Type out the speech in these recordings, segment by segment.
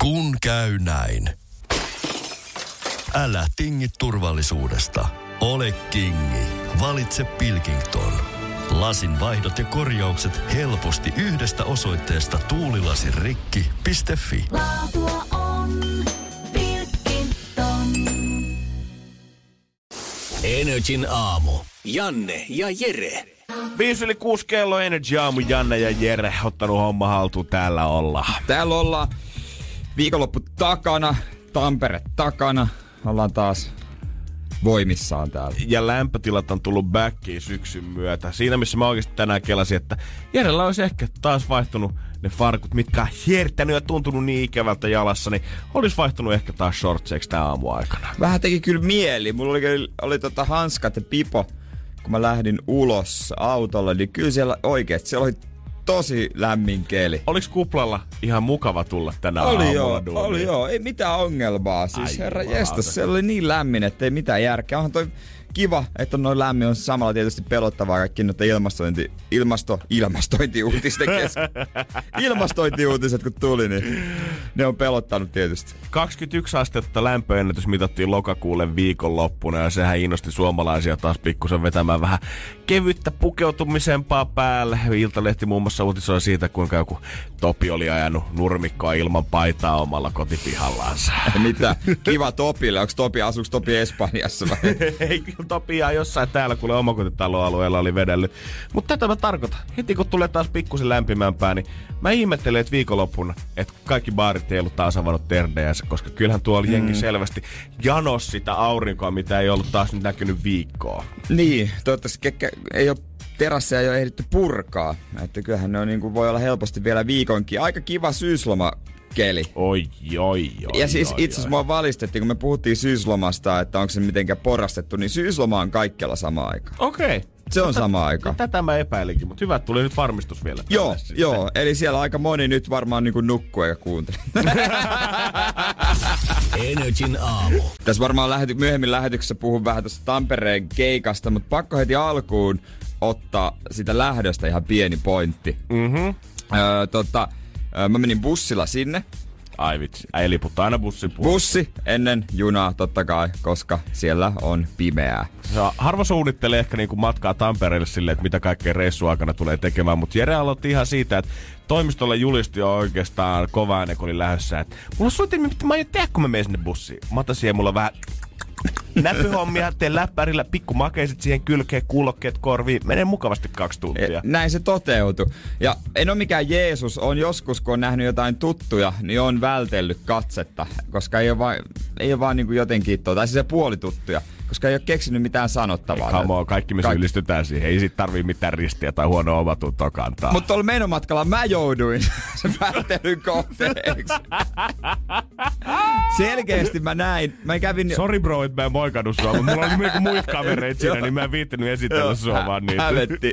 Kun käy näin. Älä tingi turvallisuudesta. Ole kingi. Valitse Pilkington. Lasin vaihdot ja korjaukset helposti yhdestä osoitteesta tuulilasirikki.fi. Laatua on Pilkington. Energin aamu. Janne ja Jere. 5 yli 6 kello Energy Aamu, Janne ja Jere ottanut homma haltuun täällä olla. Täällä ollaan viikonloppu takana, Tampere takana. Ollaan taas voimissaan täällä. Ja lämpötilat on tullut backiin syksyn myötä. Siinä missä mä oikeasti tänään kelasin, että Jerellä olisi ehkä taas vaihtunut ne farkut, mitkä on hiertänyt ja tuntunut niin ikävältä jalassa, niin olisi vaihtunut ehkä taas shortseiksi tää aamu aikana. Vähän teki kyllä mieli. Mulla oli, oli tota hanskat ja pipo, kun mä lähdin ulos autolla, niin kyllä siellä oikeesti, siellä oli tosi lämmin keli. Oliks kuplalla ihan mukava tulla tänä Oli aamulla joo, duuniin? oli joo, ei mitään ongelmaa. Siis Ai herra jestas, se oli niin lämmin, että ei mitään järkeä. Onhan toi kiva, että on noin lämmin, on samalla tietysti pelottavaa kaikki noita ilmastointi, ilmasto, ilmastointiuutisten kesken. ilmastointiuutiset kun tuli, niin ne on pelottanut tietysti. 21 astetta lämpöennätys mitattiin lokakuulle viikonloppuna ja sehän innosti suomalaisia taas pikkusen vetämään vähän kevyttä pukeutumisempaa päälle. Iltalehti muun muassa uutisoi siitä, kuinka joku Topi oli ajanut nurmikkoa ilman paitaa omalla kotipihallaansa. Mitä? Kiva Topille. Onko Topi, asuuko Topi Espanjassa vai? Ei kyllä jossain täällä, kuule omakotitaloalueella oli vedellyt. Mutta tätä mä tarkoitan. Heti kun tulee taas pikkusen lämpimämpää, niin mä ihmettelen, että viikonloppuna, että kaikki baarit ei ollut taas avannut terdejänsä, koska kyllähän tuolla mm. jengi selvästi janos sitä aurinkoa, mitä ei ollut taas nyt näkynyt viikkoa. Niin, toivottavasti kekkä, ei ole terasseja ei ole ehditty purkaa. Että kyllähän ne on, niin kuin, voi olla helposti vielä viikonkin. Aika kiva syysloma keli. Oi, oi, oi. Ja siis itse asiassa mua valistettiin, kun me puhuttiin syyslomasta, että onko se mitenkään porrastettu, niin syysloma on kaikkialla sama aika. Okei. Okay. Se on sama aika. Tätä mä epäilinkin, mutta hyvä, tuli nyt varmistus vielä. Joo, joo. Eli siellä aika moni nyt varmaan niin nukkuu eikä kuuntele. Energin aamu. Tässä varmaan lähety, myöhemmin lähetyksessä puhun vähän tuosta Tampereen keikasta, mutta pakko heti alkuun ottaa sitä lähdöstä ihan pieni pointti. Mhm. Öö, tota, öö, mä menin bussilla sinne. Ai vitsi, äi liputtaa aina bussin puolesta. Bussi ennen junaa totta kai, koska siellä on pimeää. On- harva suunnittelee ehkä niinku matkaa Tampereelle silleen, että mitä kaikkea reissu aikana tulee tekemään, mutta Jere aloitti ihan siitä, että toimistolle julisti jo oikeastaan kovaa ennen kuin oli lähdössä, että mulla soitin, mitä mä aion tehdä, kun mä menen sinne bussiin. Mä otan siihen mulla vähän näpyhommia, teen läppärillä pikku makeiset siihen kylkeen, kuulokkeet korviin, menee mukavasti kaksi E, tuntia. Näin se toteutui. Ja en ole mikään Jeesus, on joskus, kun on nähnyt jotain tuttuja, niin on vältellyt katsetta, koska ei ole vaan, ei ole vaan niin kuin jotenkin, tai siis se puolituttuja, koska ei ole keksinyt mitään sanottavaa. Come on, kaikki me Kaikki. syyllistytään siihen. Ei sit tarvii mitään ristiä tai huonoa omatuntoa kantaa. Mutta tuolla menomatkalla mä jouduin sen vältelyn kohteeksi. Selkeästi mä näin. Mä kävin... Sori bro, että mä en moikannut sua, mutta mulla oli niinku muita kavereita siinä, niin mä en viittinyt esitellä sua vaan niitä. Hävetti.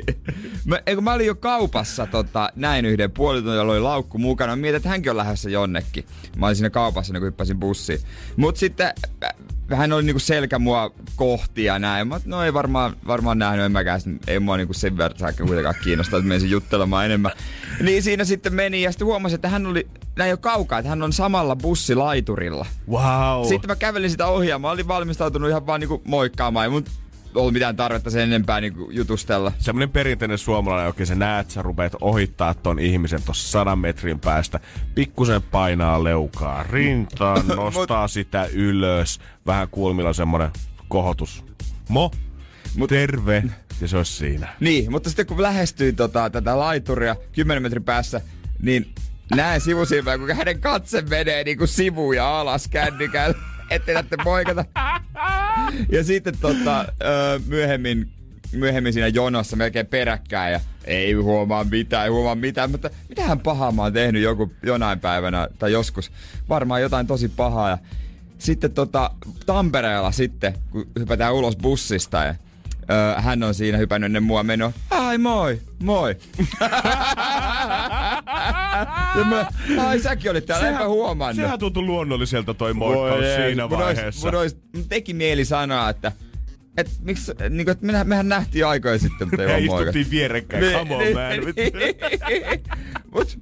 Mä, kun mä olin jo kaupassa tota, näin yhden puolitunnin, jolla oli laukku mukana. Mä mietin, että hänkin on lähdössä jonnekin. Mä olin siinä kaupassa, niin kun hyppäsin bussiin. Mut sitten hän oli niinku selkä mua kohti ja näin. Mä, no ei varmaan, varmaan nähnyt, en mäkään. Ei mua niinku sen verran kuitenkaan kiinnostaa, että menisin juttelemaan enemmän. Niin siinä sitten meni ja sitten huomasin, että hän oli näin jo kaukaa, että hän on samalla bussilaiturilla. Wow. Sitten mä kävelin sitä ohi ja mä olin valmistautunut ihan vaan niinku moikkaamaan. Ei mun ollut mitään tarvetta sen enempää niinku jutustella. Semmoinen perinteinen suomalainen oikein, sä näet, että sä rupeat ohittaa ton ihmisen tuossa sadan metrin päästä. Pikkusen painaa leukaa rintaan, nostaa sitä ylös. Vähän kulmilla semmonen kohotus. Mo, Mut- terve. Ja se olisi siinä. Niin, mutta sitten kun lähestyin tota, tätä laituria 10 metrin päässä, niin näen sivusilmää, kuinka hänen katse menee niinku sivuun ja alas kännykällä, ettei näette poikata. Ja sitten tota, myöhemmin, myöhemmin siinä jonossa melkein peräkkäin ja ei huomaa mitään, ei huomaa mitään, mutta mitähän pahaa mä oon tehnyt joku jonain päivänä tai joskus. Varmaan jotain tosi pahaa ja sitten tota, Tampereella sitten, kun hypätään ulos bussista ja Öö, hän on siinä hypännyt ennen mua meno. Ai moi, moi. ja mä, ai säkin olit täällä, enpä huomannut. Sehän tuntui luonnolliselta toi moikkaus Voi ei, siinä ois- vaiheessa. Mun, ois, mun teki mieli sanoa, että et, miksi, niin että mehän, mehän nähtiin aikoja sitten, mutta ei Me istuttiin vierekkäin, come on man. Mut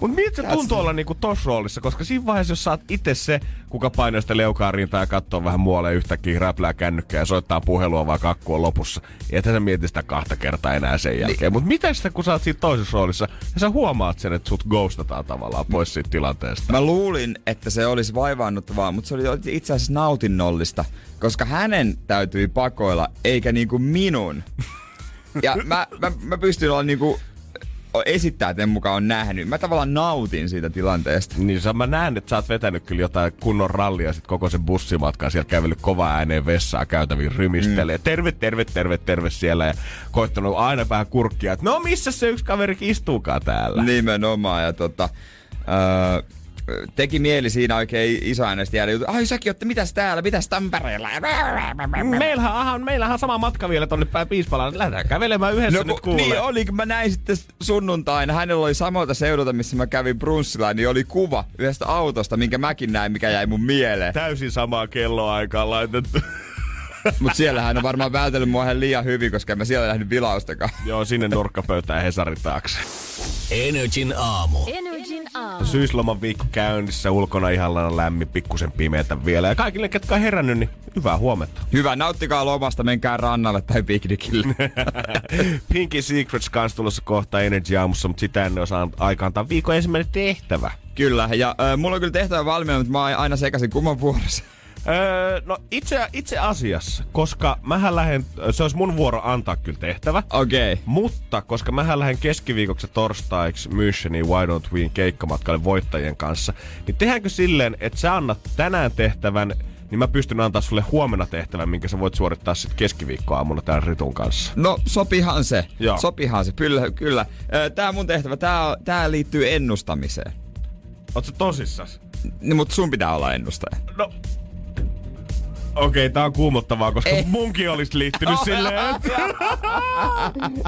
Mut miltä se tuntuu olla niinku tossa roolissa? Koska siinä vaiheessa, jos sä oot itse se, kuka painaa sitä leukaa rintaa ja katsoo vähän muualle yhtäkkiä räplää kännykkää ja soittaa puhelua vaan kakku on lopussa. Ja ethän sä mieti sitä kahta kertaa enää sen jälkeen. Niin. Mut mitä sitten, kun sä oot siinä toisessa roolissa ja sä huomaat sen, että sut ghostataan tavallaan pois siitä tilanteesta? Mä luulin, että se olisi vaivaannuttavaa, mutta se oli itse asiassa nautinnollista, koska hänen täytyi pakoilla, eikä niinku minun. Ja mä, mä, mä pystyn olla niinku esittää, että en mukaan on nähnyt. Mä tavallaan nautin siitä tilanteesta. Niin sä, mä näen, että sä oot vetänyt kyllä jotain kunnon rallia sit koko sen bussimatkan. Siellä kävellyt kovaa ääneen vessaa käytäviin rymistelee. Mm. Terve, terve, terve, terve siellä. Ja koittanut aina vähän kurkkia, että no missä se yksi kaveri istuukaan täällä. Nimenomaan. Ja tota, öö, teki mieli siinä oikein iso äänestä jäädä juttu. Ai säkin olette, mitäs täällä, mitäs Tampereella? Meillähän, aha, meillähän on sama matka vielä tonne päin Piispalaan. Lähdetään kävelemään yhdessä No nyt kun, kuule. niin oli, kun mä näin sitten sunnuntaina, hänellä oli samalta seudulta, missä mä kävin brunssilla, niin oli kuva yhdestä autosta, minkä mäkin näin, mikä jäi mun mieleen. Täysin samaa kelloaikaa laitettu. Mut siellä hän on varmaan vältellyt mua ihan liian hyvin, koska en mä siellä nähnyt vilaustakaan. Joo, sinne nurkkapöytään Hesarin taakse. Energin aamu. Energin aamu. Syysloman viikko käynnissä, ulkona ihan lämmin, pikkusen pimeätä vielä. Ja kaikille, ketkä on herännyt, niin hyvää huomenta. Hyvä, nauttikaa lomasta, menkää rannalle tai piknikille. Pinky Secrets kanssa tulossa kohta Energy aamussa, mutta sitä ennen osaan aika antaa viikon ensimmäinen tehtävä. kyllä, ja äh, mulla on kyllä tehtävä valmiina, mutta mä oon aina sekaisin kumman vuorossa. Öö, no itse, itse asiassa, koska mähän lähden, se olisi mun vuoro antaa kyllä tehtävä. Okei. Okay. Mutta koska mähän lähden keskiviikoksi torstaiksi Müncheniin Why Don't Win keikkamatkalle voittajien kanssa, niin tehdäänkö silleen, että sä annat tänään tehtävän, niin mä pystyn antaa sulle huomenna tehtävän, minkä sä voit suorittaa sitten keskiviikkoaamuna tämän Ritun kanssa. No sopihan se. Joo. Sopihan se, kyllä. kyllä. Ö, Tää mun tehtävä, tää, tää liittyy ennustamiseen. Oot sä tosissas? Niin, mutta sun pitää olla ennustaja. No, Okei, okay, tää on kuumottavaa, koska Ei. munkin olisi liittynyt silleen, että...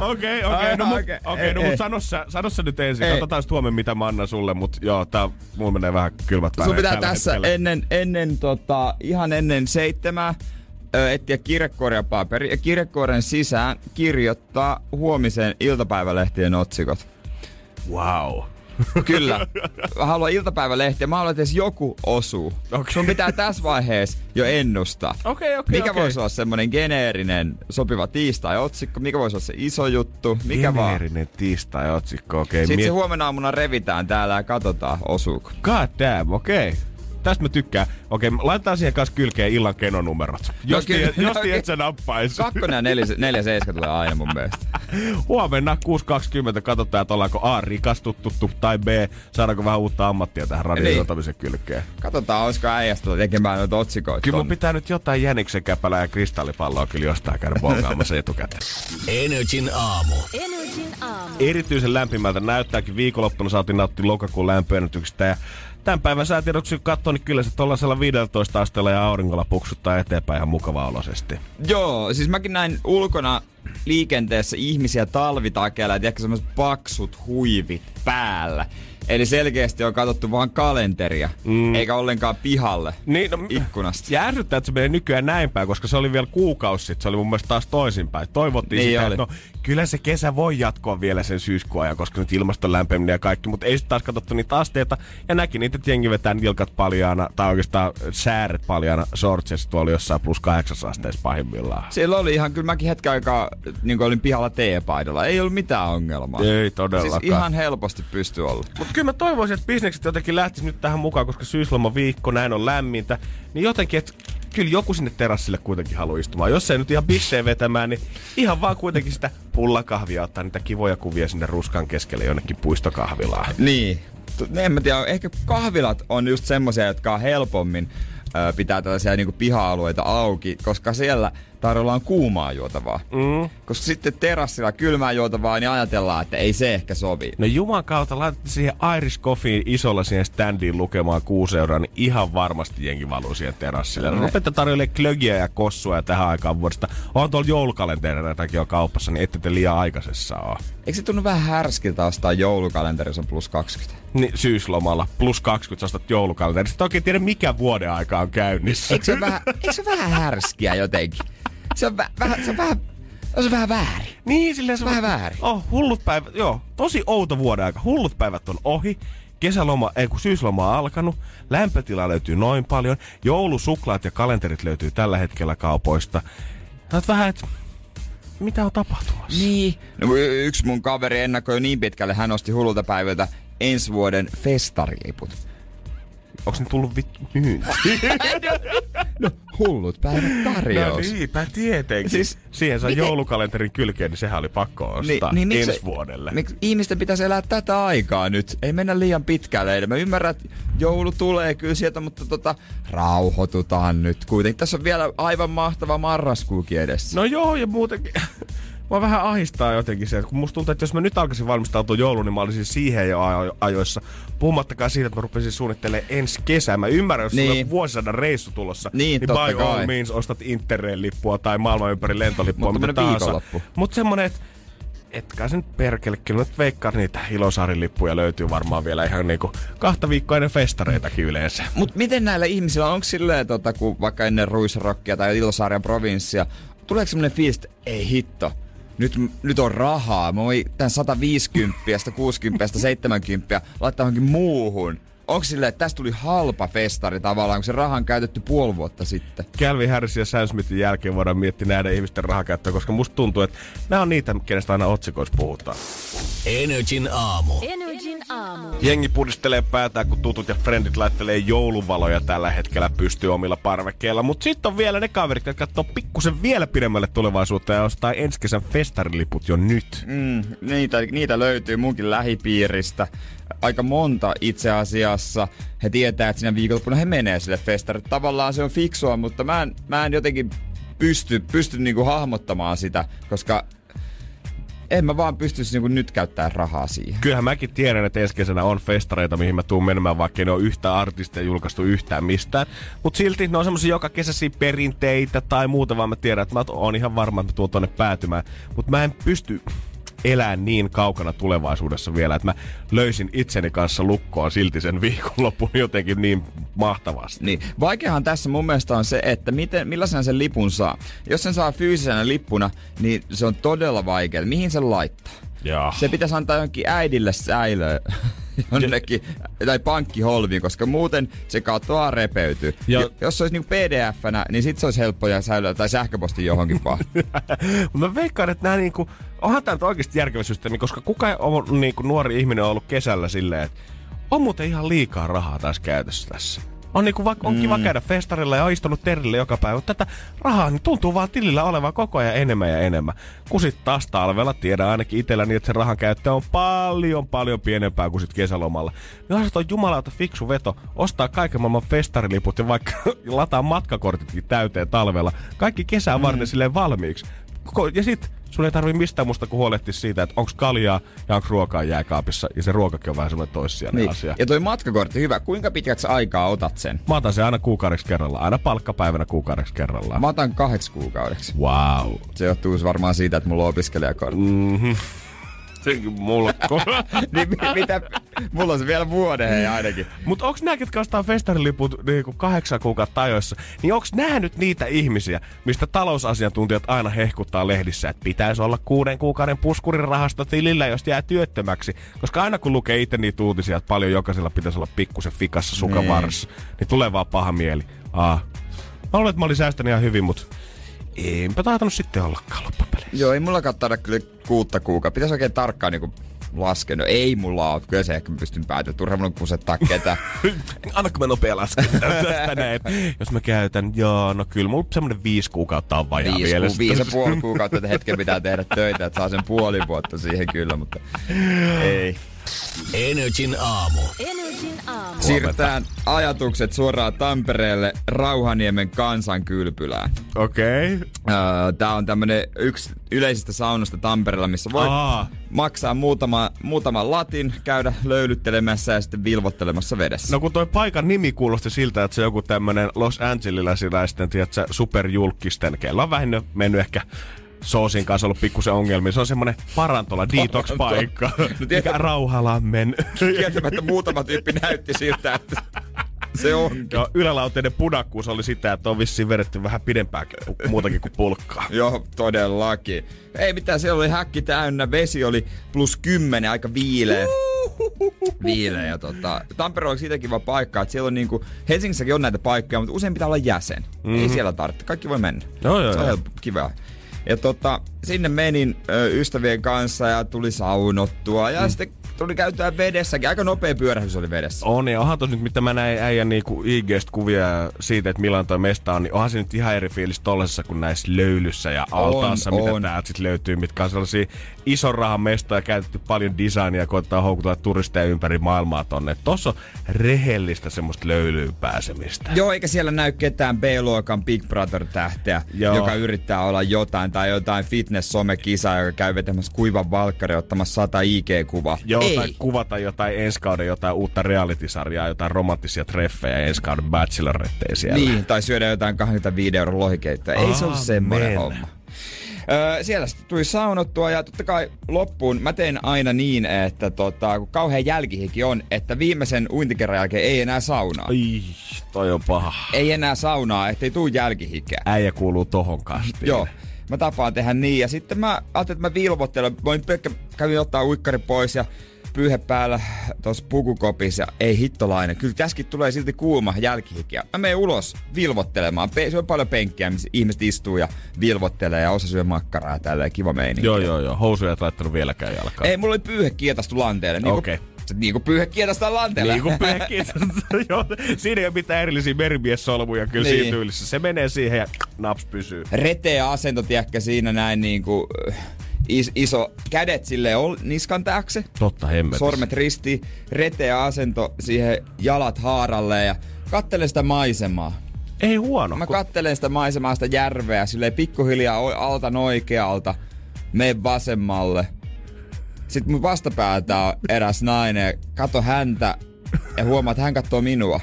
Okei, okei, no, mut, Okei, okei, no mut sano sä, sano sä nyt ensin. Ei. Katsotaan sit huomenna, mitä mä annan sulle, mut joo, tää mulla menee vähän kylmät Sun pitää tässä hetkellä. ennen, ennen tota, ihan ennen seitsemää etsiä kirjekuoripaperi ja kirjekuoren sisään kirjoittaa huomiseen iltapäivälehtien otsikot. Wow. Kyllä. Mä haluan iltapäivälehtiä. Mä haluan, että edes joku osuu. Okei. Sun pitää tässä vaiheessa jo ennustaa. Okei, okei, Mikä okei. voisi olla semmonen geneerinen sopiva tiistai-otsikko? Mikä voisi olla se iso juttu? Mikä vaan? Geneerinen tiistai-otsikko, okei. Sitten Okay, se huomenna aamuna revitään täällä ja katsotaan, osuuko. God damn, okei. Okay. Tästä mä tykkään. Okei, laitetaan siihen kanssa kylkeen illan kenonumerot. Jos, kyllä, tie, jos no tiedät ky- sä nappais. Kakkonen ja neljä, neljä seiska tulee aina mun mielestä. Huomenna 6.20 katsotaan, että ollaanko A rikastuttu tai B saadaanko vähän uutta ammattia tähän radiojotamisen kylkeen. Katsotaan, olisiko äijästä tekemään noita otsikoita. Kyllä mun pitää nyt jotain jäniksen käpälää ja kristallipalloa kyllä jostain käydä bongaamassa etukäteen. Energin aamu. Energin aamu. Erityisen lämpimältä näyttääkin. Viikonloppuna saatiin nauttia lokakuun lämpöennätyksistä ja tämän päivän säätiedoksi kun katsoo, niin kyllä se tuollaisella 15 asteella ja auringolla puksuttaa eteenpäin ihan mukava oloisesti. Joo, siis mäkin näin ulkona liikenteessä ihmisiä talvitakeilla ja tiedätkö semmoiset paksut huivit päällä. Eli selkeästi on katsottu vaan kalenteria, mm. eikä ollenkaan pihalle Niin, no, ikkunasta. Ja ärsyttää, että se menee nykyään näin päin, koska se oli vielä kuukausi sitten. Se oli mun mielestä taas toisinpäin. Toivottiin Niin sitä, oli. että no, kyllä se kesä voi jatkoa vielä sen syyskuun ajan, koska nyt ilmaston lämpeneminen ja kaikki. Mutta ei sitten taas katsottu niitä asteita. Ja näki niitä, että jengi vetää nilkat paljaana, tai oikeastaan sääret paljaana shortsissa tuolla jossain plus kahdeksas asteessa pahimmillaan. Siellä oli ihan, kyllä mäkin hetken aikaa niin olin pihalla teepaidalla. Ei ollut mitään ongelmaa. Ei todellakaan. Siis ihan helposti pystyy olla. Mutta kyllä mä toivoisin, että bisnekset jotenkin lähtis nyt tähän mukaan, koska syysloma viikko, näin on lämmintä. Niin jotenkin, että kyllä joku sinne terassille kuitenkin haluaa istumaan. Jos ei nyt ihan bisseen vetämään, niin ihan vaan kuitenkin sitä pullakahvia ottaa niitä kivoja kuvia sinne ruskan keskelle jonnekin puistokahvilaan. Niin. Tu- En mä tiedä, ehkä kahvilat on just semmoisia, jotka on helpommin pitää tällaisia niinku piha-alueita auki, koska siellä tarjolla kuumaa juotavaa. Mm. Koska sitten terassilla kylmää juotavaa, niin ajatellaan, että ei se ehkä sovi. No juman kautta laitettiin siihen Irish Coffee isolla siihen standiin lukemaan kuusi euroa, niin ihan varmasti jengi valuu siihen terassille. No, Rupette tarjoilemaan klögiä ja kossua ja tähän aikaan vuodesta. On tuolla joulukalentereitakin jo kaupassa, niin ette te liian aikaisessa ole. Eikö se tunnu vähän härskiltä ostaa joulukalenterissa on plus 20? Niin, syyslomalla plus 20 sä ostat joulukalenterista. Sitten oikein tiedä mikä vuoden aika on käynnissä. Eikö se, vähän, eikö se vähän härskiä jotenkin? Se on, vä, vähän, se on vähän On se vähän väärin. Niin, silleen se Vähän väärin. Oh, hullut päivät, joo. Tosi outo vuoden aika. Hullut päivät on ohi. Kesäloma, ei kun syysloma on alkanut. Lämpötila löytyy noin paljon. Joulusuklaat ja kalenterit löytyy tällä hetkellä kaupoista. Sä vähän, että mitä on tapahtumassa? Niin. No, yksi mun kaveri ennakoi niin pitkälle, hän osti hullulta päiviltä ensi vuoden festariliput. Onks ne tullut vittu myyntiin? Hullut päivät no tarjous. niinpä tietenkin. Siis, Siihen saa miten- joulukalenterin kylkeen, niin sehän oli pakko ostaa niin, niin, ensi vuodelle. Miksi ihmisten pitäisi elää tätä aikaa nyt? Ei mennä liian pitkälle. Mä ymmärrän, että joulu tulee kyllä sieltä, mutta tota, rauhoitutaan nyt. Kuitenkin tässä on vielä aivan mahtava marraskuukin edessä. No joo, ja muutenkin... Mua vähän ahistaa jotenkin se, että kun musta tuntuu, että jos mä nyt alkaisin valmistautua jouluun, niin mä olisin siihen jo ajo- ajoissa. Puhumattakaan siitä, että mä rupesin suunnittelemaan ensi kesää. Mä ymmärrän, jos niin. sulla Niin. on vuosisadan reissu tulossa, Niin, niin by all kai. means ostat Interrail-lippua tai maailman ympäri lentolippua, mitä tahansa. Mutta semmonen, että etkä sen perkele, kyllä nyt veikkaan niitä Ilosaarin lippuja löytyy varmaan vielä ihan niinku kahta viikkoa ennen festareitakin yleensä. Mutta miten näillä ihmisillä, onko silleen, tota, kun vaikka ennen Ruisrockia tai Ilosaarian provinssia, tuleeko semmoinen fiilis, että ei hitto, nyt, nyt on rahaa, mä voin tän 150, 160, 170 laittaa johonkin muuhun. Onko silleen, että tästä tuli halpa festari tavallaan, kun se raha on käytetty puoli vuotta sitten? Calvin Harris ja Sam Smithin jälkeen voidaan miettiä näiden ihmisten rahakäyttöä, koska musta tuntuu, että nämä on niitä, kenestä aina otsikoissa puhutaan. Energin aamu. Energin aamu. Jengi pudistelee päätään, kun tutut ja frendit laittelee jouluvaloja tällä hetkellä pystyy omilla parvekkeilla. Mutta sitten on vielä ne kaverit, jotka katsoo pikkusen vielä pidemmälle tulevaisuutta ja ostaa ensi kesän festariliput jo nyt. Mm, niitä, niitä löytyy munkin lähipiiristä. Aika monta itse asiassa. He tietää, että siinä viikonloppuna he menee sille festarille. Tavallaan se on fiksua, mutta mä en, mä en jotenkin pysty, pysty niinku hahmottamaan sitä, koska en mä vaan pystyisi niinku nyt käyttää rahaa siihen. Kyllähän mäkin tiedän, että ensi kesänä on festareita, mihin mä tuun menemään, vaikka ne ole yhtään artistia julkaistu yhtään mistään. Mutta silti ne on semmosia joka kesäisiä perinteitä tai muuta, vaan mä tiedän, että mä oon ihan varma, että mä tuun tonne päätymään. Mutta mä en pysty elää niin kaukana tulevaisuudessa vielä, että mä löysin itseni kanssa lukkoon silti sen viikonlopun jotenkin niin mahtavasti. Niin. Vaikeahan tässä mun mielestä on se, että miten, millaisena sen lipun saa. Jos sen saa fyysisenä lippuna, niin se on todella vaikea. Mihin sen laittaa? Jaa. Se pitäisi antaa jonkin äidille säilöön. jonnekin, tai pankkiholviin, koska muuten se katoaa repeytyy. Ja- Jo, jos se olisi niinku pdf-nä, niin sit se olisi helppo ja säilöä tai sähköposti johonkin vaan. Mutta mä veikkaan, että nämä niinku, onhan tämä nyt oikeasti järkevä systeemi, koska kuka ei ole niinku nuori ihminen on ollut kesällä silleen, että on muuten ihan liikaa rahaa taas käytössä tässä. On, niinku, va- on kiva käydä festarilla ja on istunut terille joka päivä, mutta tätä rahaa niin tuntuu vaan tilillä olevan koko ajan enemmän ja enemmän. Kun sit taas talvella tiedän ainakin itselläni, että se rahan käyttö on paljon paljon pienempää kuin sit kesälomalla. Niin on se toi jumalauta fiksu veto, ostaa kaiken maailman festariliput ja vaikka lataa matkakortitkin täyteen talvella. Kaikki kesää varten silleen valmiiksi. Ja sit sun ei tarvi mistään musta kuin huolehtia siitä, että onko kaljaa ja onko ruokaa jääkaapissa. Ja se ruokakin on vähän semmoinen toissijainen niin. asia. Ja toi matkakortti, hyvä. Kuinka pitkäksi aikaa otat sen? Mä otan sen aina kuukaudeksi kerrallaan. Aina palkkapäivänä kuukaudeksi kerrallaan. Mä otan kahdeksi kuukaudeksi. Wow. Se johtuu varmaan siitä, että mulla on opiskelijakortti. Mhm. Sekin mulla. niin mi- mitä? Mulla on se vielä vuoden hei ainakin. Mutta onks nää, ketkä ostaa festariliput niinku kahdeksan kuukautta ajoissa, niin onks nää nyt niitä ihmisiä, mistä talousasiantuntijat aina hehkuttaa lehdissä, että pitäisi olla kuuden kuukauden puskurirahasto tilillä, jos jää työttömäksi. Koska aina kun lukee itse niitä uutisia, että paljon jokaisella pitäisi olla pikkusen fikassa sukavarssa, niin. niin tulee vaan paha mieli. Aa. Mä luulen, että mä olin säästänyt ihan hyvin, mutta eipä taitanut sitten ollakaan loppupeleissä. Joo, ei mulla taida kyllä kuutta kuukautta. Pitäisi oikein tarkkaan niinku laskenut. Ei mulla ole. Kyllä se ehkä mä pystyn päätymään. Turha mun kusettaa ketään. Annako mä nopea lasken tästä näin. Jos mä käytän, joo, no kyllä mulla semmonen viisi kuukautta on vajaa viisi, vielä. ku, viisi ja puoli kuukautta, että hetken pitää tehdä töitä, että saa sen puoli vuotta siihen kyllä, mutta ei. Energin aamu. Energin aamu. Siirrytään ajatukset suoraan Tampereelle Rauhaniemen kansankylpylään. Okei. Okay. Öö, Tää on tämmönen yksi yleisistä saunosta Tampereella, missä voi Aa. maksaa muutama, muutaman latin, käydä löylyttelemässä ja sitten vilvottelemassa vedessä. No kun toi paikan nimi kuulosti siltä, että se on joku tämmönen Los Angelesilaisten, tiedätkö, superjulkisten, kello on vähän mennyt ehkä Soosin kanssa ollut pikkusen ongelmia. Se on semmonen parantola, detox-paikka. No Mikä Rauhalammen. Kieltämättä muutama tyyppi näytti siltä, että Se onkin. Joo, ylälauteinen punakkuus oli sitä, että on vissiin vedetty vähän pidempääkin, muutakin kuin pulkkaa. Joo, todellakin. Ei mitään, siellä oli häkki täynnä, vesi oli plus 10, aika viileä. Viileä ja tota, Tampere on siitä kiva paikka, että siellä on niinku, Helsingissäkin on näitä paikkoja, mutta usein pitää olla jäsen. Mm-hmm. Ei siellä tarvitse, kaikki voi mennä. Joo, joo, Se on joo. kiva. Ja tota, sinne menin ö, ystävien kanssa ja tuli saunottua ja mm. sitten tuli käytyä vedessäkin. Aika nopea pyörähdys oli vedessä. On, ja onhan tos nyt, mitä mä näin äijän niinku IGstä kuvia siitä, että millainen toi mesta on, niin onhan se nyt ihan eri fiilis tollasessa kuin näissä löylyssä ja altaassa, On, mitä on. täältä sit löytyy, mitkä on sellaisia ison rahan mestoja, käytetty paljon designia ja koittaa houkutella turisteja ympäri maailmaa tonne. Tossa on rehellistä semmoista löylyyn pääsemistä. Joo, eikä siellä näy ketään B-luokan Big Brother-tähteä, Joo. joka yrittää olla jotain, tai jotain fitness-somekisaa, joka käy vetämässä kuivan valkkari ottamassa sata IG-kuvaa. Joo, Ei. tai kuvata jotain ensi kauden jotain uutta reality-sarjaa, jotain romanttisia treffejä ensi kauden bacheloretteja siellä. Niin, tai syödä jotain 25 euron lohikeittoa. Ei se ole semmoinen homma. Öö, siellä sitten tuli saunottua ja totta kai loppuun mä teen aina niin, että tota, kun kauhean jälkihiki on, että viimeisen uintikerran jälkeen ei enää saunaa. Ai, toi on paha. Ei enää saunaa, ettei tuu jälkihikeä. Äijä kuuluu tohon kastiin. Joo. Mä tapaan tehdä niin. Ja sitten mä ajattelin, että mä. Voin pelkkä, kävin ottaa uikkari pois ja pyyhe päällä tuossa pukukopissa. Ja ei hittolainen. Kyllä tässäkin tulee silti kuuma jälkihikiä. Mä menen ulos vilvottelemaan. Pe- Se on paljon penkkiä, missä ihmiset istuu ja vilvottelee ja osa syö makkaraa tälleen. Kiva meininki. Joo, joo, joo. Housuja et laittanut vieläkään jalkaan. Ei, mulla oli pyyhe kietastu lanteelle. Niin Okei. Se, niin kuin pyyhe kietasta lanteelle. Niin kuin. Joo, siinä ei ole mitään erillisiä merimies-solmuja kyllä Niin. siinä tyylissä. Se menee siihen ja naps pysyy. reteä asento, tiedätkö, siinä näin niinku äh, is, iso kädet sille niskan taakse. Totta hemmetissä. Sormet risti, reteä asento, siihen jalat haaralle ja kattelen sitä maisemaa. Ei huono. Mä kun- kattelen sitä maisemaa, sitä järveä, silleen pikkuhiljaa alta oikealta, meen vasemmalle. Sitten mun vastapäätä on eräs nainen, kato häntä ja huomaa, että hän katsoo minua.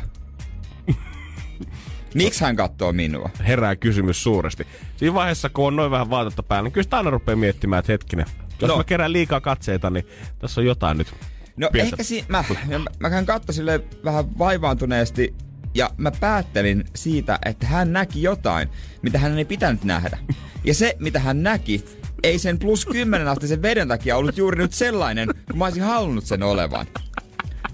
Miksi hän katsoo minua? herää kysymys suuresti. Siinä vaiheessa, kun on noin vähän vaatetta päällä, niin kyllä sitä aina rupeaa miettimään, että hetkinen. Jos No. mä kerään liikaa katseita, niin tässä on jotain nyt. No pientä- ehkä si- mä, mä, mä hän katso sille vähän vaivaantuneesti ja mä päättelin siitä, että hän näki jotain, mitä hän ei pitänyt nähdä. Ja se, mitä hän näki, ei sen plus 10 astisen veden takia ollut juuri nyt sellainen, kun mä olisin halunnut sen olevan.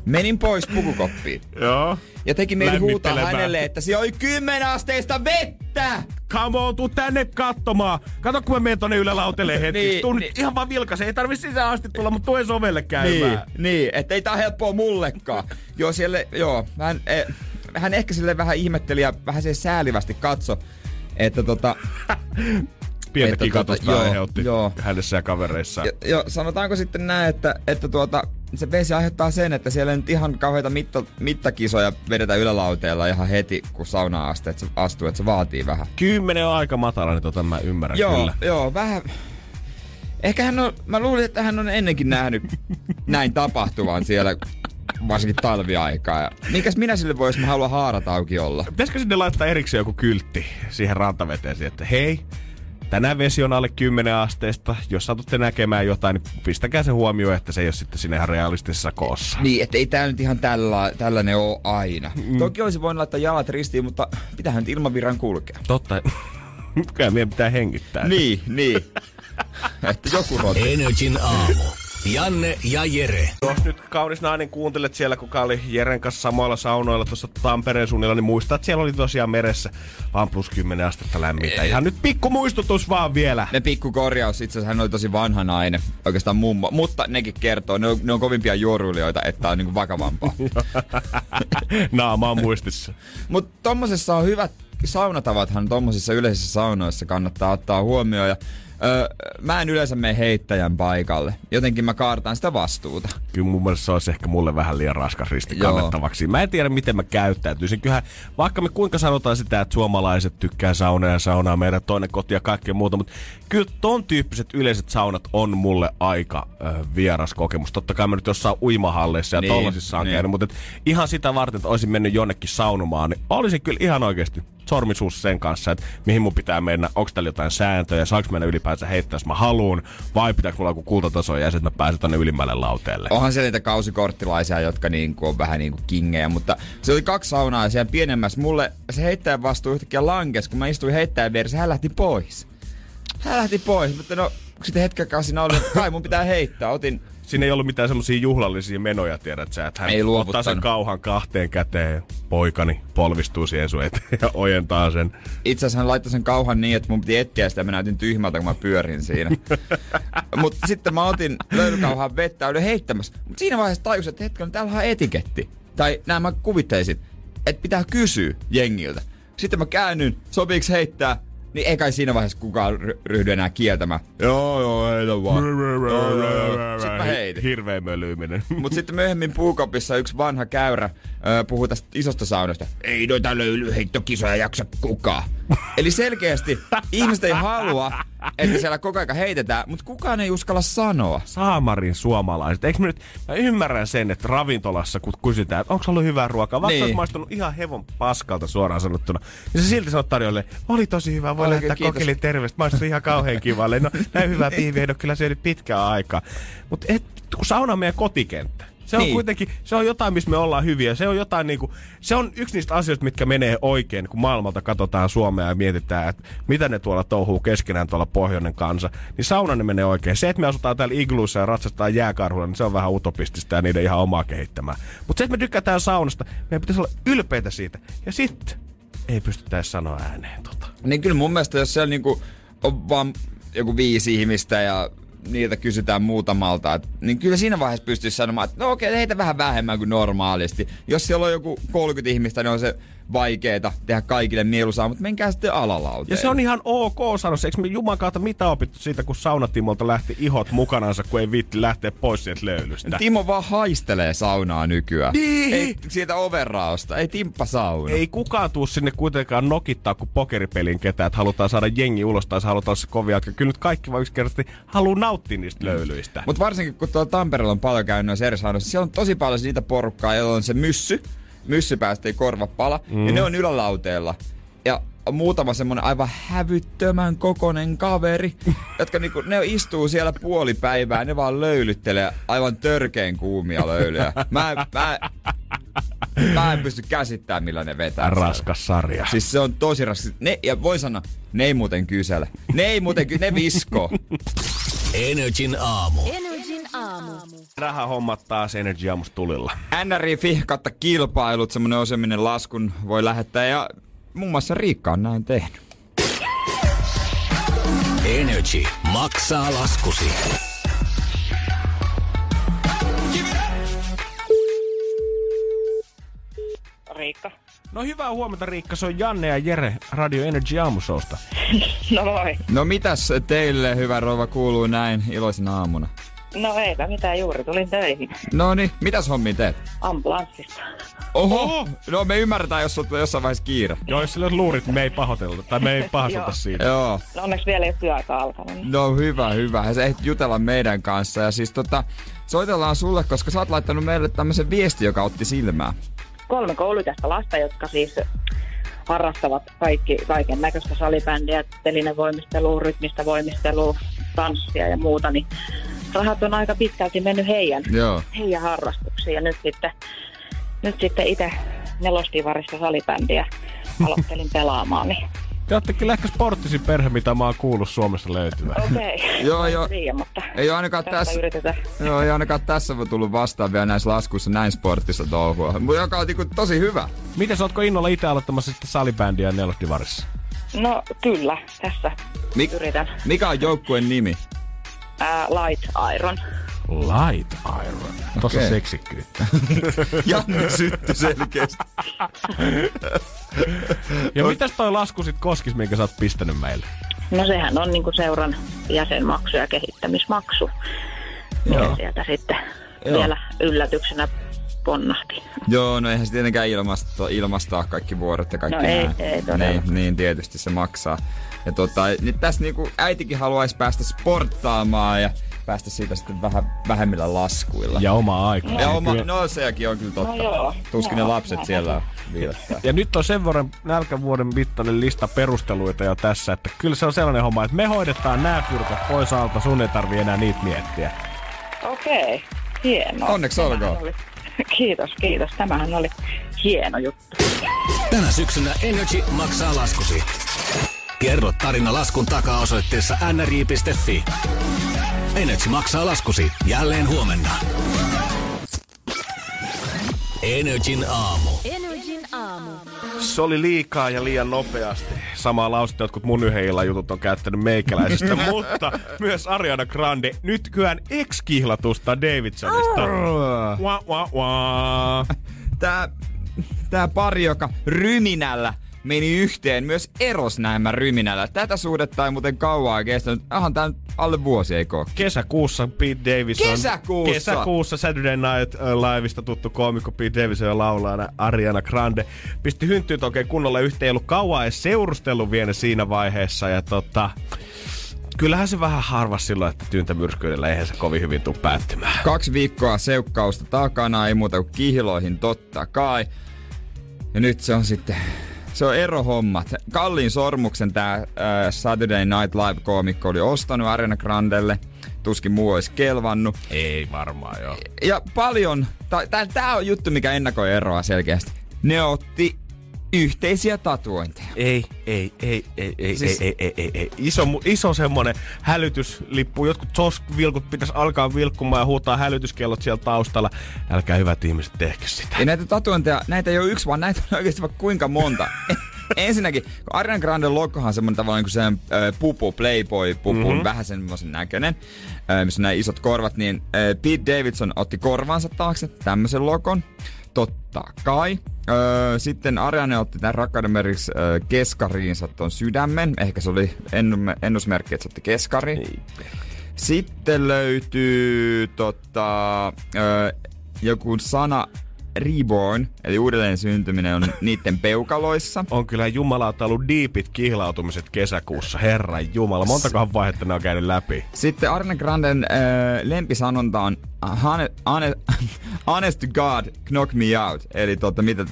Menin pois pukukoppiin. Joo. Ja teki mieli huutaa hänelle, että siellä oli 10 asteista vettä! Come on, tuu tänne katsomaan. Kato, kun mä menen tonne ylälautelle hetki. Niin, Niin, tuu niin. ihan vaan vilkaisen. Ei tarvi sisään asti tulla, mutta tue sovelle Niin, käymään. niin, että ei tää helppoa mullekaan. joo, siellä, joo, hän, eh, hän ehkä sille vähän ihmetteli ja vähän se säälivästi katso, että tota, Pientä Että kikatusta tota, joo, aiheutti joo. hänessä ja kavereissaan. jo, jo, sanotaanko sitten näin, että, että tuota, se vesi aiheuttaa sen, että siellä ei nyt ihan kauheita mitta, mittakisoja vedetä ylälauteella ihan heti, kun sauna astuu, että se astuu, että se vaatii vähän. Kymmenen on aika matala, niin tota mä ymmärrän Joo, kyllä. joo, vähän... Ehkä hän on, mä luulin, että hän on ennenkin nähnyt näin tapahtuvan siellä, varsinkin talviaikaa. Ja minkäs minä sille voisi, mä haluan haarat auki olla? Pitäisikö sinne laittaa erikseen joku kyltti siihen rantaveteen, että hei, tänään vesi on alle 10 asteesta. Jos satutte näkemään jotain, niin pistäkää se huomioon, että se ei ole sitten sinne ihan realistisessa koossa. Niin, että ei tää nyt ihan tällä, tällainen ole aina. Mm. Toki olisi voinut laittaa jalat ristiin, mutta pitäähän nyt ilmavirran kulkea. Totta. Kyllä meidän pitää hengittää. Niin, niin. että joku roti. Energin aamu. Janne ja Jere. Jos nyt kaunis nainen kuuntelet siellä, kuka oli Jeren kanssa samoilla saunoilla tuossa Tampereen suunnilla, niin muista, että siellä oli tosiaan meressä vaan plus 10 astetta lämmintä. Ihan nyt pikku muistutus vaan vielä. Ne pikku korjaus, itse asiassa hän oli tosi vanha nainen, oikeastaan mummo. Mutta nekin kertoo, ne on, ne on kovimpia juoruilijoita, että on niinku vakavampaa. Naama on muistissa. Mutta tommosessa on hyvät saunatavathan tommosissa yleisissä saunoissa kannattaa ottaa huomioon. Ja, öö, mä en yleensä mene heittäjän paikalle. Jotenkin mä kaartan sitä vastuuta. Kyllä mun mielestä se olisi ehkä mulle vähän liian raskas risti Joo. kannettavaksi. Mä en tiedä, miten mä käyttäytyisin. Kyllähän, vaikka me kuinka sanotaan sitä, että suomalaiset tykkää saunaa ja saunaa meidän toinen koti ja kaikkea muuta, mutta kyllä ton tyyppiset yleiset saunat on mulle aika äh, vieras kokemus. Totta kai mä nyt jossain uimahalleissa ja Niin, tollasissa on niin. käynyt, mutta et ihan sitä varten, että olisin mennyt jonnekin saunomaan, niin olisin kyllä ihan oikeasti. Sormisuus sen kanssa, että mihin mun pitää mennä, onko täällä jotain sääntöjä, saanko mennä ylipäänsä heittää, jos mä haluun, vai pitääkö mulla joku kultataso ja sitten mä pääsen tonne ylimmälle lauteelle. Onhan siellä niitä kausikorttilaisia, jotka niinku on vähän niinku kingejä, mutta se oli kaksi saunaa siellä pienemmässä. Mulle se heittäjän vastuu yhtäkkiä lankes, kun mä istuin heittäjän vieressä, hän lähti pois. Hän lähti pois, mutta no sitten hetken kanssa siinä oli, että kai mun pitää heittää. Otin Siinä ei ollut mitään semmoisia juhlallisia menoja, tiedät sä, että hän Ei ottaa sen kauhan kahteen käteen, poikani polvistuu siihen sun eteen ja ojentaa sen. Itse asiassa hän laittoi sen kauhan niin, että mun piti etsiä sitä ja mä näytin tyhmältä, kun mä pyörin siinä. Mutta sitten mä otin löylykauhan vettä ja olin heittämässä. Mutta siinä vaiheessa tajusin, että hetken, täällä on etiketti. Tai näin mä kuvittelisin, että pitää kysyä jengiltä. Sitten mä käännyn, sopiiks heittää, niin ei kai siinä vaiheessa kukaan ry- ryhdy enää kieltämään. Joo, joo, heitä vaan. Sitten mä heitin. Hirveä mölyyminen. Mutta sitten myöhemmin puukopissa yksi vanha käyrä puhuu tästä isosta saunasta. Ei noita löylyheittokisoja jaksa kukaan. Eli selkeästi ihmiset ei halua, että siellä koko ajan heitetään, mutta kukaan ei uskalla sanoa. Saamarin suomalaiset. Eikö mä nyt, mä ymmärrän sen, että ravintolassa kun kysytään, että onko ollut hyvää ruokaa, vaikka Niin. olisi maistunut ihan hevon paskalta suoraan sanottuna, niin se silti sanoo tarjolle, oli tosi hyvä, voi Oli, lähettää kiitos. kokeilin terveistä, maistui ihan kauhean kivalle. No näin hyvää piiviä, en ole kyllä syönyt pitkään aikaa. Mutta kun sauna on meidän kotikenttä. Se on Niin. kuitenkin, se on jotain, missä me ollaan hyviä. Se on jotain niinku, se on yksi niistä asioista, mitkä menee oikein, kun maailmalta katsotaan Suomea ja mietitään, että mitä ne tuolla touhuu keskenään tuolla pohjoinen kansa. Niin sauna ne menee oikein. Se, että me asutaan täällä igluissa ja ratsastetaan jääkarhulla, niin se on vähän utopistista ja niiden ihan omaa kehittämään. Mutta se, että me tykätään saunasta, meidän pitäisi olla ylpeitä siitä. Ja sitten ei pystytä edes sanoa ääneen tota. Niin kyllä mun mielestä, jos siellä niinku on vaan joku viisi ihmistä ja niiltä kysytään muutamalta, et, niin kyllä siinä vaiheessa pystyisi sanomaan, että no okei, heitä vähän vähemmän kuin normaalisti. Jos siellä on joku 30 ihmistä, niin on se vaikeeta tehdä kaikille mieluisaa, mutta menkää sitten alalauteen. Ja se on ihan ok sanoa. Eikö me Juman kautta mitä opittu siitä, kun saunatimolta lähti ihot mukanansa, kun ei viitti lähteä pois sieltä löylystä? Timo vaan haistelee saunaa nykyään. Niin. Ei siitä overraosta, ei timppa sauna. Ei kukaan tuu sinne kuitenkaan nokittaa kuin pokeripelin ketään, että halutaan saada jengi ulos tai halutaan se kovia. Kyllä nyt kaikki vaan yksinkertaisesti haluaa nauttia niistä löylyistä. Mutta varsinkin kun tuolla Tampereella on paljon käynyt noissa eri saunoissa, siellä on tosi paljon niitä porukkaa, joilla on se myssy. Myssy päästä korva pala. Mm. Ja ne on ylälauteella. Ja on muutama semmonen aivan hävyttömän kokonen kaveri, jotka niinku, ne istuu siellä puoli päivää, ne vaan löylyttelee aivan törkeen kuumia löylyjä. Mä, en- mä, mä en pysty käsittämään, millä ne vetää. Raskas sarja. Siis se on tosi raskas. Ne, ja voi sanoa, ne ei muuten kysele. Ne ei muuten ky- ne viskoo. Energin aamu. Energin aamu. Rahahommat taas Energy Aamusta tulilla. NRI katta kilpailut, semmonen oseminen laskun voi lähettää ja muun muassa Riikka on näin tehnyt. Energy maksaa laskusi. Riikka. No hyvää huomenta Riikka, se on Janne ja Jere Radio Energy Aamusousta. No moi. No mitäs teille, hyvä rouva, kuuluu näin iloisena aamuna? No eipä mitään juuri, tulin töihin. No niin, mitäs hommia teet? Ambulanssista. Oho, no me ymmärretään, jos sulla tulee jossain vaiheessa kiire. Joo, jos sillä on luurit, me ei pahoitella, tai me ei pahoiteta Joo. siitä. Joo, No onneksi vielä ei ole työaika alkanut. niin- no hyvä, hyvä. Sä ehdit jutella meidän kanssa ja siis tota, soitellaan sulle, koska sä oot laittanut meille tämmöisen viesti, joka otti silmään. Kolme kouluikäistä lasta, jotka siis harrastavat kaikki kaiken näköistä salibändiä, telinevoimistelua, rytmistä voimistelua, tanssia ja muuta, niin rahat on aika pitkälti mennyt heidän, Joo. heidän harrastuksiin. Ja nyt sitten, nyt sitten itse nelostivarista salibändiä aloittelin pelaamaan, niin Te ootte kyllä ehkä sporttisin perhe, mitä mä oon kuullut Suomesta löytyvän. okei. Joo, joo. Tiedä, mutta Ei ole ainakaan tästä tässä, yritetään. joo, ei ainakaan tässä voi tullut vastaan vielä näissä laskuissa näin sporttista touhua. Mutta joka on niinku tosi hyvä. Miten sä ootko innolla itse aloittamassa sitten salibändiä nelosdivarissa? No kyllä, tässä Mik, yritän. mikä on joukkueen nimi? Ää, light Iron. Light Iron. Tossa Okei. seksikkyyttä. Janne sytty selkeästi. Ja mitäs toi lasku sit koskis, minkä sä oot pistänyt meille? No sehän on niinku seuran jäsenmaksu ja kehittämismaksu. Joo. Ja sieltä sitten Joo. vielä yllätyksenä ponnahti. Joo, no eihän se tietenkään ilmasto, ilmastaa kaikki vuorot ja kaikki No ei- ei todella. niin, niin, tietysti se maksaa. Ja tota, nyt tässä niinku äitikin haluaisi päästä sporttaamaan ja päästä siitä sitten vähän vähemmillä laskuilla. Ja omaa aikaa. ja oma, no sekin on kyllä totta. No joo. Tuskin ne Joo, lapset näin siellä on. viilottaa. Ja nyt on sen verran nälkävuoden mittainen lista perusteluita jo tässä, että kyllä se on sellainen homma, että me hoidetaan nämä fyrkat pois alta, sun ei tarvii enää niitä miettiä. Okei, hienoa. Onneksi olkoon. Kiitos, kiitos. Tämähän oli hieno juttu. Tänä syksynä Energy maksaa laskusi. Kerro tarina laskun takaa osoitteessa nri.fi. Energy maksaa laskusi jälleen huomenna. Energin aamu. Energin aamu. Se oli liikaa ja liian nopeasti. Samaa lausetta jotkut mun yhden jutut on käyttänyt meikäläisistä, mutta myös Ariana Grande nyt kyään ex-kihlatusta Davidsonista. Wah, wah, wah. Tää, tää pari, joka ryminällä meni yhteen, myös eros näemmä ryminällä. Tätä suhdetta ei muuten kauaa kestänyt. Ahan tää alle vuosi, eikö? Kesäkuussa Pete Davidson. Kesäkuussa? Kesäkuussa Saturday Night Liveista tuttu koomikko Pete Davidson ja laulajana Ariana Grande pisti hynttyyt oikein kunnolla yhteen. Ei ollut kauan edes seurustellut vielä siinä vaiheessa. Ja tota, kyllähän se vähän harvas silloin, että tyyntämyrskyydellä eihän se kovin hyvin tuu päättymään. Kaksi viikkoa seukkausta takana, ei muuta kuin kihiloihin totta kai. Ja nyt se on sitten, se on erohommat. Kalliin sormuksen tää äh, Saturday Night Live-koomikko oli ostanut Ariana Grandelle. Tuskin muu olisi kelvannut. Ei varmaan joo. Ja paljon, tää, tää on juttu, mikä ennakoi eroa selkeästi. Ne otti yhteisiä tatuointeja. Ei, ei, ei, ei, ei, Siis- ei, ei, ei, ei, ei. Iso, iso semmonen hälytyslippu. Jotkut vilkut pitäisi alkaa vilkkumaan ja huutaa hälytyskellot siellä taustalla. Älkää hyvät ihmiset tehkö sitä. Ja näitä tatuointeja, näitä ei ole yksi, vaan näitä on oikeasti vaikka kuinka monta. Ensinnäkin, kun Ariana Grande logohan on semmonen tavallaan niin kuin se äh, pupu, playboy-pupu, Mhm. mm-hmm. vähän semmoisen näköinen, äh, missä on nämä isot korvat, niin äh, Pete Davidson otti korvansa taakse tämmöisen logon. Totta kai. Öö, sitten Ariane otti tämän rakkauden merkiksi öö, keskariinsa ton sydämen. Ehkä se oli ennusmerkki, että se otti keskari. Sitten löytyy tota, öö, joku sana reborn, eli uudelleen syntyminen on niiden peukaloissa. On kyllä jumalauta ollut diipit kihlautumiset kesäkuussa. Herran jumala, montakohan vaihetta ne on käynyt läpi. Sitten Arne Granden äh, lempisanonta on "Hone- hone- honest to God, knock me out. Eli tota, mitä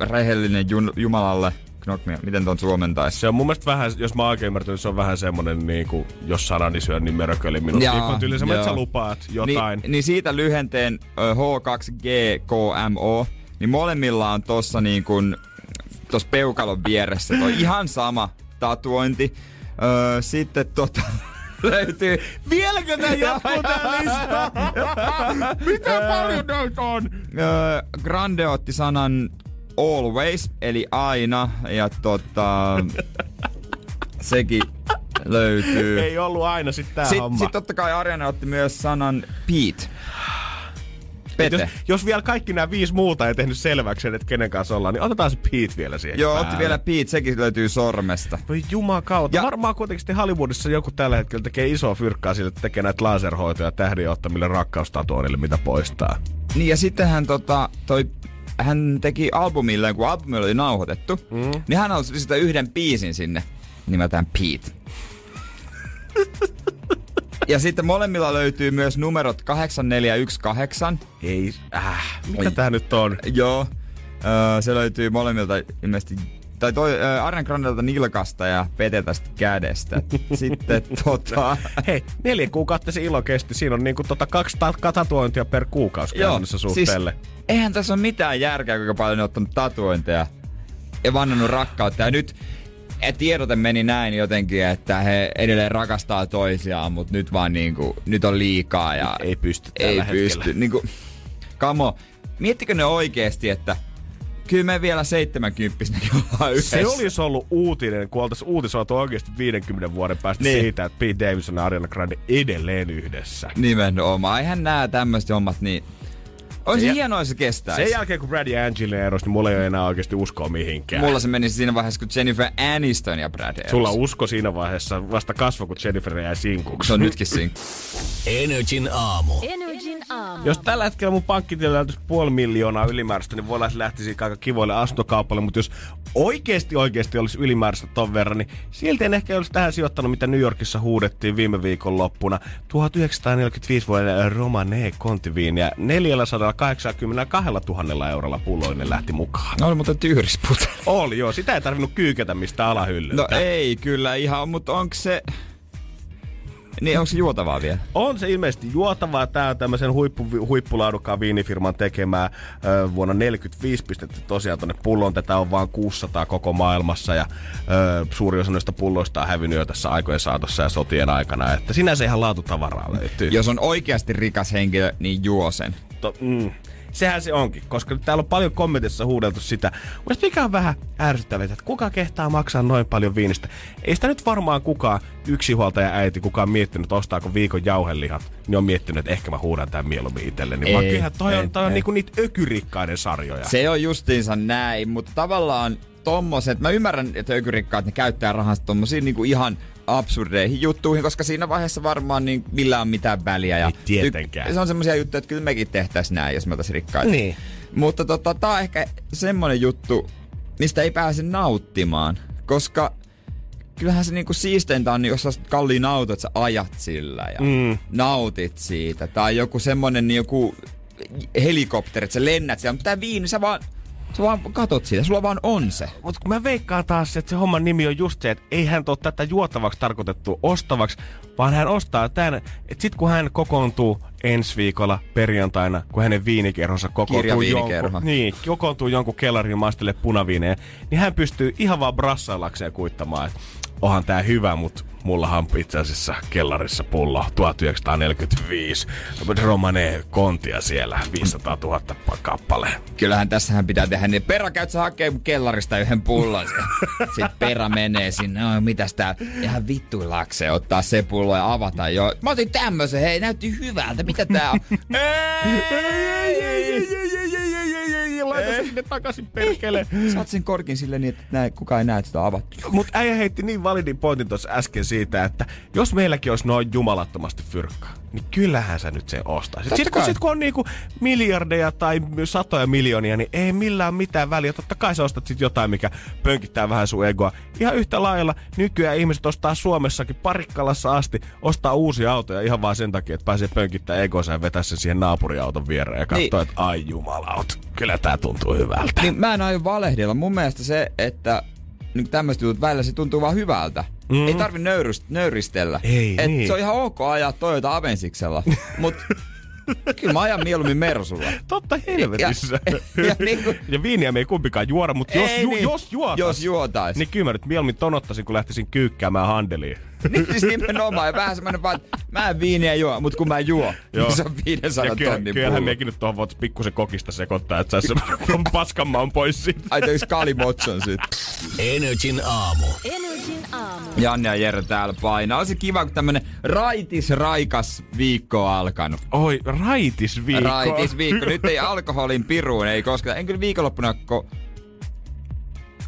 rehellinen jun, Jumalalle, knock me. Miten ton suomentaisi? Se on mun mielestä vähän, jos mä oikein ymmärtänyt, se on vähän semmonen niin kuin, jos sanani syö, niin mörköli minut. Jaa, Niin tyyli semmoinen, että sä lupaat jotain. Niin, niin siitä lyhenteen ö, H2GKMO, niin molemmilla on tossa niin kuin, tossa peukalon vieressä toi ihan sama tatuointi. Öö, sitten tota, löytyy... Vieläkö tää jatkuu tää lista? Mitä paljon noita on? Öö, Grande otti sanan always, eli aina, ja tota, sekin löytyy. Ei ollut aina sit tää Sitten homma. sit totta kai Ariana otti myös sanan Pete. Et Pete. Jos, jos vielä kaikki nämä viisi muuta ei tehnyt selväksi, että kenen kanssa ollaan, niin otetaan se Pete vielä siihen Joo, päälle. otti vielä Pete, sekin löytyy sormesta. Voi jumakauta. Ja-. Varmaan kuitenkin sitten Hollywoodissa joku tällä hetkellä tekee isoa fyrkkaa sille, että tekee näitä laserhoitoja tähdin ottamille rakkaustatuoinnille, mitä poistaa. Niin ja sitten hän tota, toi, hän teki albumille, kun albumi oli nauhoitettu, mm. niin hän halusi sitä yhden biisin sinne nimeltään Pete. ja sitten molemmilla löytyy myös numerot 8418. Ei, äh, mikä Oi. tää nyt on? Joo, öö, se löytyy molemmilta ilmeisesti tai toi äh, Arne Grandelta nilkasta ja Peteltä sit kädestä. Sitten tota... Hei, neljä kuukautta se ilo kesti. Siinä on niinku tota kaksi ta- tatuointia per kuukausi käytännössä suhteelle. Siis, eihän tässä ole mitään järkeä, kuinka paljon ne on ottanut tatuointeja ja vannannut rakkautta. Ja nyt tiedote meni näin jotenkin, että he edelleen rakastaa toisiaan, mutta nyt vaan niinku, nyt on liikaa ja Ei pysty ei tällä pysty. hetkellä. Niinku, kamo, miettikö ne oikeesti, että kyllä me vielä 70 ollaan yhdessä. Se olisi ollut uutinen, kun oltaisiin uutisoitu oikeasti 50 vuoden päästä Niin. siitä, että Pete Davidson ja Ariana Grande edelleen yhdessä. Nimenomaan. Eihän nää tämmöiset hommat niin... Olisi Se- hienoa, jos se kestäisi. Sen jälkeen, kun Brad ja Angelina erosi, niin mulla ei ole enää oikeasti uskoa mihinkään. Mulla se meni siinä vaiheessa, kun Jennifer Aniston ja Brad erosi. Sulla usko siinä vaiheessa vasta kasvo, kun Jennifer jäi sinkuksi. Se on nytkin siinä. Energin aamu. Energy Energin aamu. Jos tällä hetkellä mun pankkitilillä täytyisi puoli miljoonaa ylimääräistä, niin voi olla, että lähtisi aika kivoille astokaupalle. Mutta jos oikeasti oikeasti olisi ylimääräistä ton verran, niin silti en ehkä olisi tähän sijoittanut, mitä New Yorkissa huudettiin viime viikon loppuna. 1945 vuoden Romane kontiviiniä 482 000 eurolla pulloinen lähti mukaan. No oli muuten tyyrispute. Oli joo, sitä ei tarvinnut kyykätä mistään alahyllyltä. No ei kyllä ihan, mutta onko se... Niin onko se juotavaa vielä? On se ilmeisesti juotavaa. Tämä on tämmöisen huippu, huippulaadukkaan viinifirman tekemää ö, vuonna 45 pistetty tosiaan tonne pulloon. Tätä on vain 600 koko maailmassa ja ö, suuri osa noista pulloista on hävinnyt jo tässä aikojen saatossa ja sotien aikana. Että sinänsä ihan laatutavaraa löytyy. Jos on oikeasti rikas henkilö, niin juo sen. To, mm, sehän se onkin, koska täällä on paljon kommentissa huudeltu sitä. Mutta mikä on vähän ärsyttävää, että kuka kehtaa maksaa noin paljon viinistä. Ei sitä nyt varmaan kukaan yksinhuoltaja äiti, kukaan miettinyt, ostaako viikon jauhelihat, niin on miettinyt, että ehkä mä huudan tämän mieluummin itselleni. Ei, Vaan kyllähän toi ei, on, toi on ei. niinku niitä ökyrikkaiden sarjoja. Se on justiinsa näin, mutta tavallaan tommoset, mä ymmärrän, että ökyrikkaat ne käyttää rahansa tommosiin niinku ihan absurdeihin juttuihin, koska siinä vaiheessa varmaan niin millään on mitään väliä. Ja Ei tietenkään. se on semmoisia juttuja, että kyllä mekin tehtäisiin näin, jos me oltaisiin rikkaita. Niin. Mutta tota, tää on ehkä semmonen juttu, mistä ei pääse nauttimaan, koska kyllähän se niinku siisteintä on, jos ostat kalliin auto, että sä ajat sillä ja Mm. nautit siitä. Tai joku semmonen niin joku helikopteri, että sä lennät siellä. Mutta tää viini, sä vaan, sä vaan katot siitä, sulla vaan on se. Mutta kun mä veikkaan taas, että se homman nimi on just se, että ei hän ole tätä juotavaksi tarkoitettu ostavaksi, vaan hän ostaa tämän, että sit kun hän kokoontuu ensi viikolla perjantaina, kun hänen viinikerhonsa kokoontuu jonkun, niin, kokoontuu jonkun kellarin maistelle punaviineen, niin hän pystyy ihan vaan brassaillakseen kuittamaan, että onhan tää hyvä, mutta mullahan on itse asiassa kellarissa pullo 1945. Romane kontia siellä, 500 000 kappale. Kyllähän tässähän pitää tehdä niin. Perä käyt sä hakee kellarista yhden pullon. Sitten perä menee sinne. No, mitäs tää ihan vittuilakseen ottaa se pullo ja avata jo. Mä otin tämmösen, hei näytti hyvältä. Mitä tää on? Laita sinne takaisin perkele. Saat sen korkin silleen niin, että näe, kukaan ei näe, että sitä on avattu. Mut äijä heitti niin validin pointin tuossa äsken siitä, että jos meilläkin olisi noin jumalattomasti fyrkkaa, niin kyllähän sä nyt sen ostaisit. Totta Sitten kun, sit, kun on niinku miljardeja tai satoja miljoonia, niin ei millään mitään väliä. Totta kai sä ostat sit jotain, mikä pönkittää vähän sun egoa. Ihan yhtä lailla nykyään ihmiset ostaa Suomessakin parikkalassa asti, ostaa uusia autoja ihan vaan sen takia, että pääsee pönkittää egonsa ja vetää sen siihen naapuriauton viereen ja katsoo, Niin. että ai jumalaut, kyllä tää tuntuu hyvältä. Niin mä en aio valehdella. Mun mielestä se, että niin tämmöiset jutut välillä se tuntuu vaan hyvältä. Mm. Ei tarvi nöyrist, nöyristellä. Ei, Et niin. Se on ihan ok ajaa Toyota Avensiksella. Mut kyllä mä ajan mieluummin Mersulla. Totta helvetissä. Ja- Ja, ja niinku- ja viiniä me ei kumpikaan juoda, mutta jos, Ei ju, niin. jos juotais, Jos juotais. niin kyllä mä nyt mieluummin tonottaisin, kun lähtisin kyykkäämään handeliin. Niin siis nimenomaan. Ja vähän semmonen vaan, että mä en viiniä juo, mut kun mä juo, Joo. niin se on 500 ja kyllä, tonnin kyllähän mekin nyt tuohon voit pikkusen kokista sekoittaa, että saisi sen paskan maun pois siitä. Ai tois kalimotson sit. Energin aamu. Energin aamu. Janne ja Jere täällä painaa. Olisi kiva, kun tämmönen raitis raikas viikko on alkanut. Oi, raitis viikko. Raitis viikko. Nyt ei alkoholin piruun, ei kosketa. En kyllä viikonloppuna ko...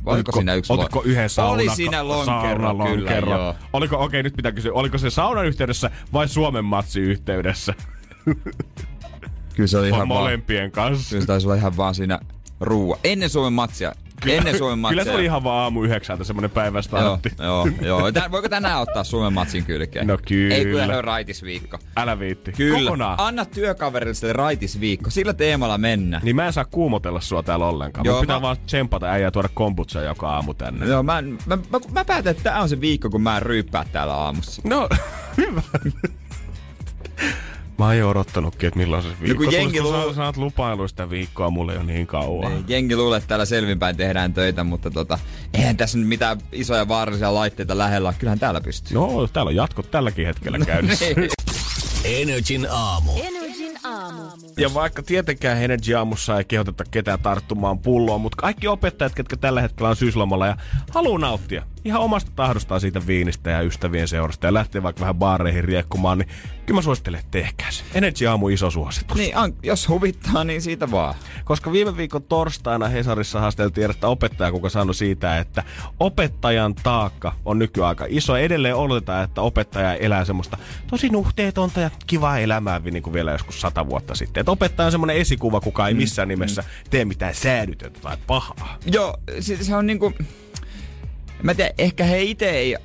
Oliko Oliko- siinä yksi Otitko lo- yhden sauna, Oli siinä lonkero, kyllä, joo. Oliko, okei, nyt pitää kysyä, oliko se saunan yhteydessä vai Suomen matsi yhteydessä? Kyllä se oli ihan vaan, molempien kanssa? kyllä se taisi olla ihan vaan siinä ruua. Ennen Suomen matsia. Ennen Suomen matsia. Kyllä se oli ihan vaan aamu yhdeksältä semmonen Joo, päivästartti. joo, joo. Tän, voiko tänään ottaa Suomen matsin kylkeen? No kyllä. Ei kyllä se on raitisviikko. Älä viitti. Kyllä. Kokonaan. Anna työkaverille sille raitisviikko. Sillä teemalla mennä. Niin mä en saa kuumotella sua täällä ollenkaan. Joo, Joo, pitää mä- vaan tsempata äijää tuoda kombutsaa joka aamu tänne. Joo, mä, en- mä, mä, mä päätän, että tää on se viikko, kun mä en ryyppää täällä aamussa. No, hyvä. Mä oon jo odottanutkin, että milloin se viikko. kun jengi luul- sä, sä oot lupailu sitä viikkoa mulle jo niin kauan. Niin, jengi luulee, että täällä selvinpäin tehdään töitä, mutta tota, eihän tässä nyt mitään isoja vaarallisia laitteita lähellä ole. Kyllähän täällä pystyy. No, täällä on jatkot tälläkin hetkellä käynnissä. Niin. Energin aamu. Energin aamu. Ja vaikka tietenkään Energy aamussa ei kehoteta ketään tarttumaan pulloon, mutta kaikki opettajat, ketkä tällä hetkellä on syyslomalla ja haluaa nauttia, ihan omasta tahdostaan siitä viinistä ja ystävien seurasta ja lähtee vaikka vähän baareihin riekkumaan, niin kyllä mä suosittelen, että tehkää se. Energy aamu iso suositus. Niin, an, jos huvittaa, niin siitä vaan. Koska viime viikon torstaina Hesarissa haasteltiin edestä opettaja, kuka sanoi siitä, että opettajan taakka on nykyaika iso. Edelleen oletetaan, että opettaja elää semmoista tosi nuhteetonta ja kivaa elämää niin kuin vielä joskus sata vuotta sitten. Että opettaja on semmoinen esikuva, kuka ei missään nimessä tee mitään säädytöntä tai pahaa. Joo, se, se on niinku... Mä tiedän, ehkä he itse ei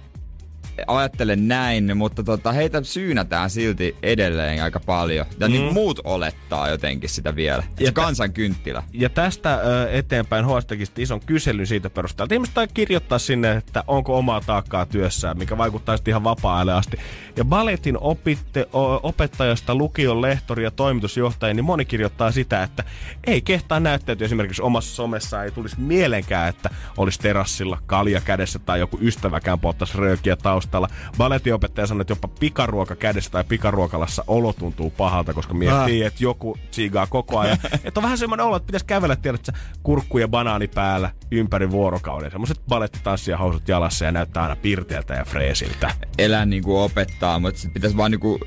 ajattele näin, mutta tota, heitä syynätään silti edelleen aika paljon. Ja mm. niin muut olettaa jotenkin sitä vielä. Ja se kansan kynttilä. Ja tästä ö, eteenpäin HS teki ison kyselyn siitä perusteella. Ihmiset tai kirjoittaa sinne, että onko omaa taakkaa työssään, mikä vaikuttaa sitten ihan vapaa asti. Ja balletin opitte, o, opettajasta, lukion lehtori ja toimitusjohtaja, niin moni kirjoittaa sitä, että ei kehtaa näyttäytyä esimerkiksi omassa somessa, ei tulisi mielenkään, että olisi terassilla kalja kädessä tai joku ystäväkään polttaisi röökiä taustalla. Balletinopettaja sanoi, että jopa pikaruoka kädessä tai pikaruokalassa olo tuntuu pahalta, koska miettii, että joku siigaa koko ajan. että on vähän semmoinen olo, että pitäisi kävellä, tiedät, kurkku ja banaani päällä ympäri vuorokauden. Semmoiset balettitanssia housut jalassa ja näyttää aina pirteältä ja freesiltä. Elää niinku opettaa, mutta sit pitäisi vaan niinku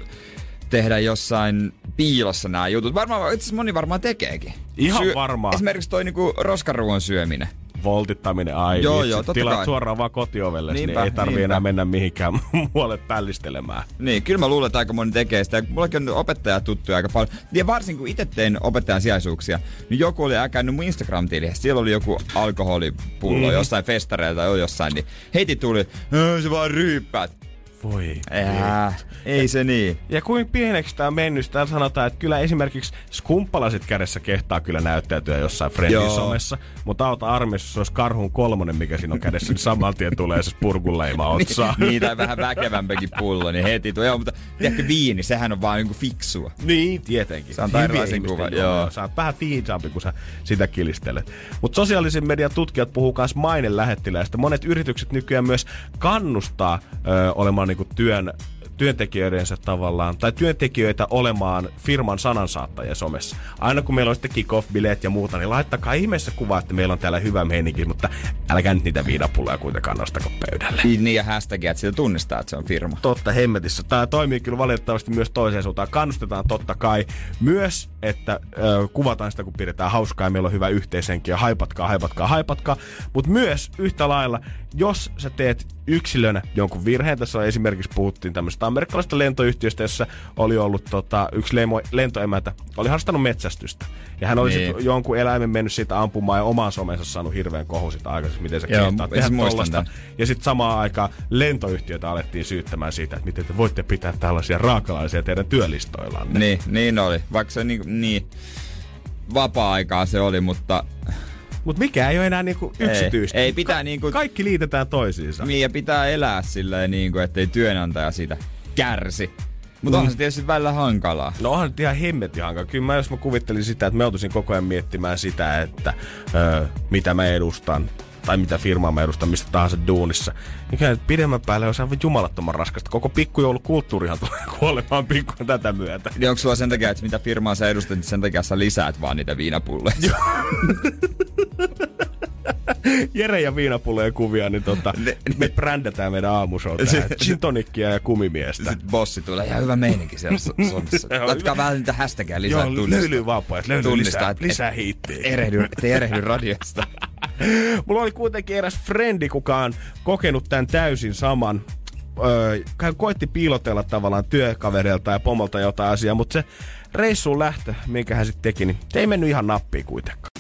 tehdä jossain piilossa nämä jutut. Varmaan, itse asiassa moni varmaan tekeekin. Ihan varmaan. Esimerkiksi toi niinku roskaruon syöminen. Voltittaminen, ai Joo, vitsi, joo, totta tilaat kai. suoraan vaan kotiovelle, niin ei tarvi niinpä. enää mennä mihinkään muualle pällistelemään. Niin, kyllä mä luulen, että aika moni tekee sitä. Mullakin on opettaja tuttuja aika paljon. Ja varsinkin kun itse tein opettajan sijaisuuksia, niin joku oli äkännyt mun Instagram-tiliä. Siellä oli joku alkoholipullo mm. jossain festareilta tai jossain, niin heti tuli, "Äh, se vaan ryyppäät. Voi. Ää, ei se niin. Ja kuin pieneksi tämä on mennyt, täällä sanotaan, että kyllä esimerkiksi skumppalasit kädessä kehtaa kyllä näyttäytyä jossain Friendin somessa. Mutta auta armeijassa, jos karhun kolmonen, mikä siinä on kädessä, niin saman tien tulee se spurgunleima otsaan. niin, tai vähän väkevämpikin pullo, niin heti tuo. Joo, mutta tiedätkö, viini, sehän on vaan niinku fiksua. Niin, tietenkin. Se Hyvien erilaisen kuvan, juoma. joo. Sä oot vähän viisaampi, kun sä sitä kilistelet. Mutta sosiaalisen median tutkijat puhuu myös mainen lähettiläistä. Monet yritykset nykyään myös kannustaa ö, olemaan niinku työn työntekijöidensä tavallaan, tai työntekijöitä olemaan firman sanansaattajia somessa. Aina kun meillä on sitten kick-off-bileet ja muuta, niin laittakaa ihmeessä kuvaa, että meillä on täällä hyvä meininki, mutta älkää nyt niitä viinapulloja kuitenkaan nostako pöydälle. Niin, niin ja hashtagia, että siitä tunnistaa, että se on firma. Totta hemmetissä. Tämä toimii kyllä valitettavasti myös toiseen suuntaan. Kannustetaan totta kai myös, että ö, kuvataan sitä, kun pidetään hauskaa ja meillä on hyvä yhteishenki ja haipatkaa, haipatkaa, haipatkaa. Mutta myös yhtä lailla, jos sä teet yksilönä jonkun virheen, tässä on esimerkiksi puhuttiin tämmöisestä amerikkalaisesta lentoyhtiöstä, jossa oli ollut tota, yksi lemo, lentoemäntä, oli harrastanut metsästystä. Ja hän oli Niin. niin. jonkun eläimen mennyt siitä ampumaan ja omaan somensa saanut hirveän kohun sitä aikaisemmin, miten se kehtaa tehdä tollasta. tän. Ja sitten samaan aikaan lentoyhtiötä alettiin syyttämään siitä, että miten te voitte pitää tällaisia raakalaisia teidän työlistoillanne. Niin, niin oli. Vaikka se niin, niin vapaa-aikaa se oli, mutta Mutta mikä ei ole enää niinku yksityistä. ei pitää niinku- Kaikki liitetään toisiinsa. niin ja pitää elää silleen niin kuin, ettei työnantaja siitä kärsi. Mutta onhan se tietysti välillä hankalaa. No onhan nyt ihan hemmetin hankala. Kyllä mä, jos mä kuvittelin sitä, että mä joutuisin koko ajan miettimään sitä, että ö, mitä mä edustan tai mitä firmaa mä edustan mistä tahansa duunissa. Niin kyllä nyt pidemmän päälle on aivan jumalattoman raskasta. Koko pikkujoulukulttuurihan tulee kuolemaan pikkuun tätä myötä. Niin onko sulla sen takia, että mitä firmaa sä edustat, niin sen takia sä lisäät vaan niitä viinapulleja? Jere ja viinapullojen kuvia, niin tota, Ne- me brändätään meidän aamushow tähän. Gin tonickia ja kumimiestä. Sitten bossi tulee ihan hyvä meininki siellä Latkaa hyvä. vähän niitä hashtagia lisää Joo, tunnistaa. löylyy pojat, löylyy lisää, et- lisää hiittiä. Erehdy, ettei erehdy radiosta. Mulla oli kuitenkin eräs frendi, kuka on kokenut tämän täysin saman. Öö, koitti piilotella tavallaan työkavereilta ja pomolta jotain asiaa, mutta se reissuun lähtö, minkä hän sitten teki, niin se ei mennyt ihan nappiin kuitenkaan.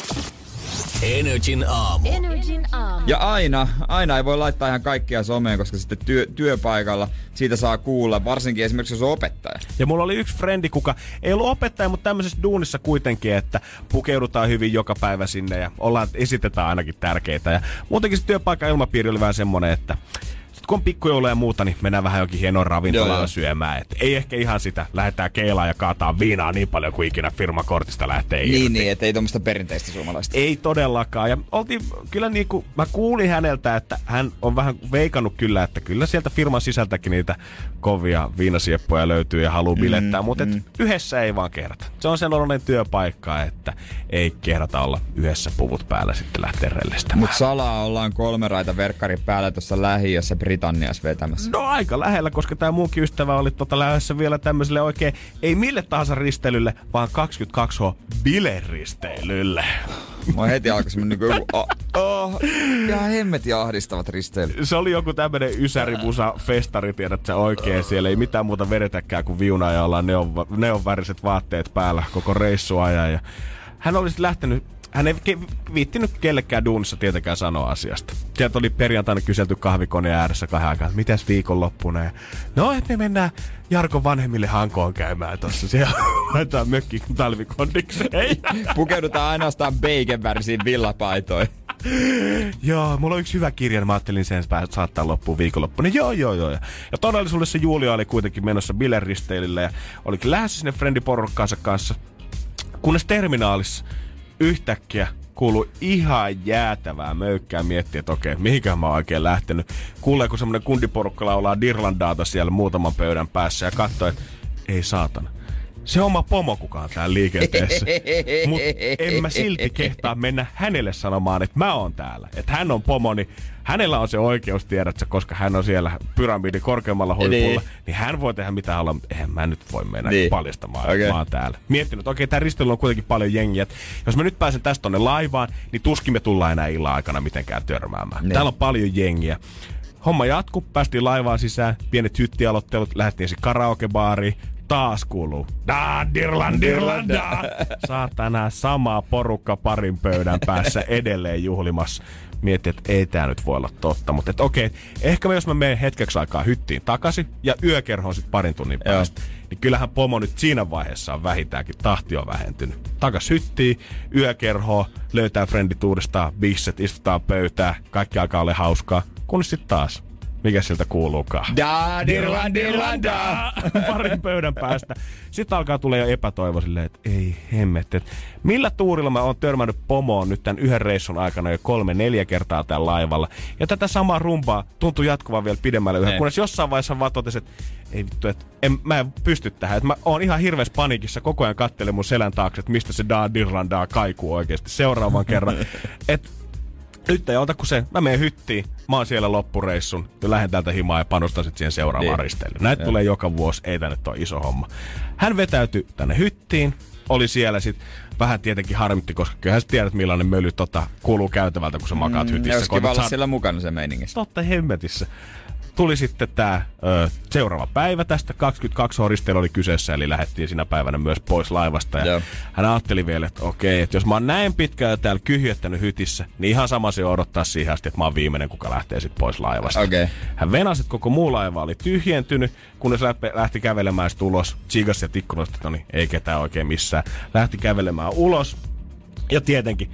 Energin aamu. Energin aamu. Ja aina, aina ei voi laittaa ihan kaikkia someen, koska sitten työ, työpaikalla siitä saa kuulla, varsinkin esimerkiksi jos on opettaja. Ja mulla oli yksi frendi, kuka ei ollut opettaja, mutta tämmöisessä duunissa kuitenkin, että pukeudutaan hyvin joka päivä sinne ja ollaan, esitetään ainakin tärkeitä. Ja muutenkin se työpaikan ilmapiiri oli vähän semmonen, että Sitten kun on pikkujouluja ja muuta, niin mennään vähän jokin hienoon ravintolaan Joo, syömään. Et ei ehkä ihan sitä, lähdetään keilaan ja kaataa viinaa niin paljon kuin ikinä firmakortista lähtee irti. Niin, niin, että ei tuommoista perinteistä suomalaista. Ei todellakaan. Ja oltiin kyllä niin kuin, mä kuulin häneltä, että hän on vähän veikannut kyllä, että kyllä sieltä firman sisältäkin niitä kovia viinasieppoja löytyy ja haluaa bilettää, mm, mutta mm. yhdessä ei vaan kehdata. Se on sellainen työpaikka, että ei kehdata olla yhdessä puvut päällä sitten lähteä rellestämään. Mut salaa ollaan kolme raita verkkari päällä tuossa lähiössä Britanniassa vetämässä. No aika lähellä, koska tämä muukin ystävä oli tota lähdössä vielä tämmöiselle oikein, ei mille tahansa risteilylle, vaan 22H bileristeilylle. Mä heti alkoi semmonen niinku joku, oh, oh, hemmetin ahdistavat risteilyt. Se oli joku tämmönen ysärimusa festari, tiedät sä oikein. Siellä ei mitään muuta vedetäkään kuin viunaa ja ollaan neon, neonväriset vaatteet päällä koko reissuajan. Ja hän olisi lähtenyt hän ei ke- viittinyt kellekään duunissa tietenkään sanoa asiasta. Sieltä oli perjantaina kyselty kahvikoneen ääressä kahden aikaa, että mitäs viikonloppuna. Ja, no, että me mennään Jarkon vanhemmille Hankoon käymään tossa. Siellä laitetaan mökki talvikondikseen. Pukeudutaan ainoastaan bacon värisiin villapaitoihin. Joo, mulla on yksi hyvä kirja, niin mä ajattelin sen pää- saattaa loppuun viikonloppuna. Joo, joo, joo. Ja todellisuudessa Julia oli kuitenkin menossa bileristeilille ja olikin lähdössä sinne friendiporukkaansa kanssa. Kunnes terminaalissa yhtäkkiä kuului ihan jäätävää möykkää miettiä, että okei, mihinkään mä oon oikein lähtenyt. Kuulee, kun semmonen kundiporukka laulaa Dirlandaata siellä muutaman pöydän päässä ja katsoo, että ei saatana. Se on oma pomo kukaan täällä liikenteessä. Mutta en mä silti kehtaa mennä hänelle sanomaan, että mä oon täällä. Että hän on pomo, niin hänellä on se oikeus, tiedätkö, koska hän on siellä pyramidin korkeammalla huipulla. Niin. Niin. niin hän voi tehdä mitä haluaa, mutta eihän mä nyt voi mennä Niin. niin. paljastamaan, okay. mä oon täällä. Miettinyt, että okei, tää risteily on kuitenkin paljon jengiä. Jos mä nyt pääsen tästä tonne laivaan, niin tuskin me tullaan enää illan aikana mitenkään törmäämään. Niin. Täällä on paljon jengiä. Homma jatku, päästiin laivaan sisään, pienet hyttialottelut, lähdettiin ensin karaokebaariin, taas kuuluu. Da, dirlan, dirlan, da. Saatana sama porukka parin pöydän päässä edelleen juhlimassa. Mietti, että ei tää nyt voi olla totta. Mutta että okei, ehkä mä, jos mä menen hetkeksi aikaa hyttiin takaisin ja yökerhoon sit parin tunnin Joo. päästä, niin kyllähän pomo nyt siinä vaiheessa on vähintäänkin, tahti on vähentynyt. Takas hyttiin, yökerhoon, löytää frendit uudestaan, bisset, istutaan pöytää, kaikki alkaa olla hauskaa, kunnes sitten taas. Mikä sieltä kuuluukaan? Da, dirlan, dirlan, da. parin pöydän päästä. Sitten alkaa tulla jo epätoivo silleen, että ei hemmet. Et millä tuurilla mä oon törmännyt pomoon nyt tämän yhden reissun aikana jo kolme, neljä kertaa täällä laivalla. Ja tätä samaa rumpaa tuntuu jatkuvan vielä pidemmälle yhä, Niin. kunnes jossain vaiheessa vaan totesin, että ei vittu, että en, mä en pysty tähän. Et mä oon ihan hirveässä panikissa, koko ajan kattelen mun selän taakse, että mistä se Da kaikuu oikeasti seuraavan kerran. Et nyt ei ota kuin se, mä menen hyttiin, mä oon siellä loppureissun ja lähden täältä himaa ja panostan sit siihen seuraavaan Niin. risteilyyn. Näitä tulee joka vuosi, ei tänne ole iso homma. Hän vetäytyi tänne hyttiin, oli siellä sit vähän tietenkin harmitti, koska kyllähän sä tiedät millainen möly tota, kuuluu käytävältä, kun sä makaat mm, hytissä. Olisi Koetat kiva olla siellä mukana se meiningissä. Totta hemmetissä. Tuli sitten tämä seuraava päivä tästä, 22 horisteella oli kyseessä, eli lähdettiin siinä päivänä myös pois laivasta. Ja hän ajatteli vielä, että okei, että jos mä oon näin pitkään täällä kyhjettänyt hytissä, niin ihan sama se odottaa siihen asti, että mä oon viimeinen, kuka lähtee sitten pois laivasta. Okei. Hän venasi, että koko muu laiva oli tyhjentynyt, kunnes lähti, kävelemään sit ulos. Chigas ja tikkunoista, että no niin, ei ketään oikein missään. Lähti kävelemään ulos, ja tietenkin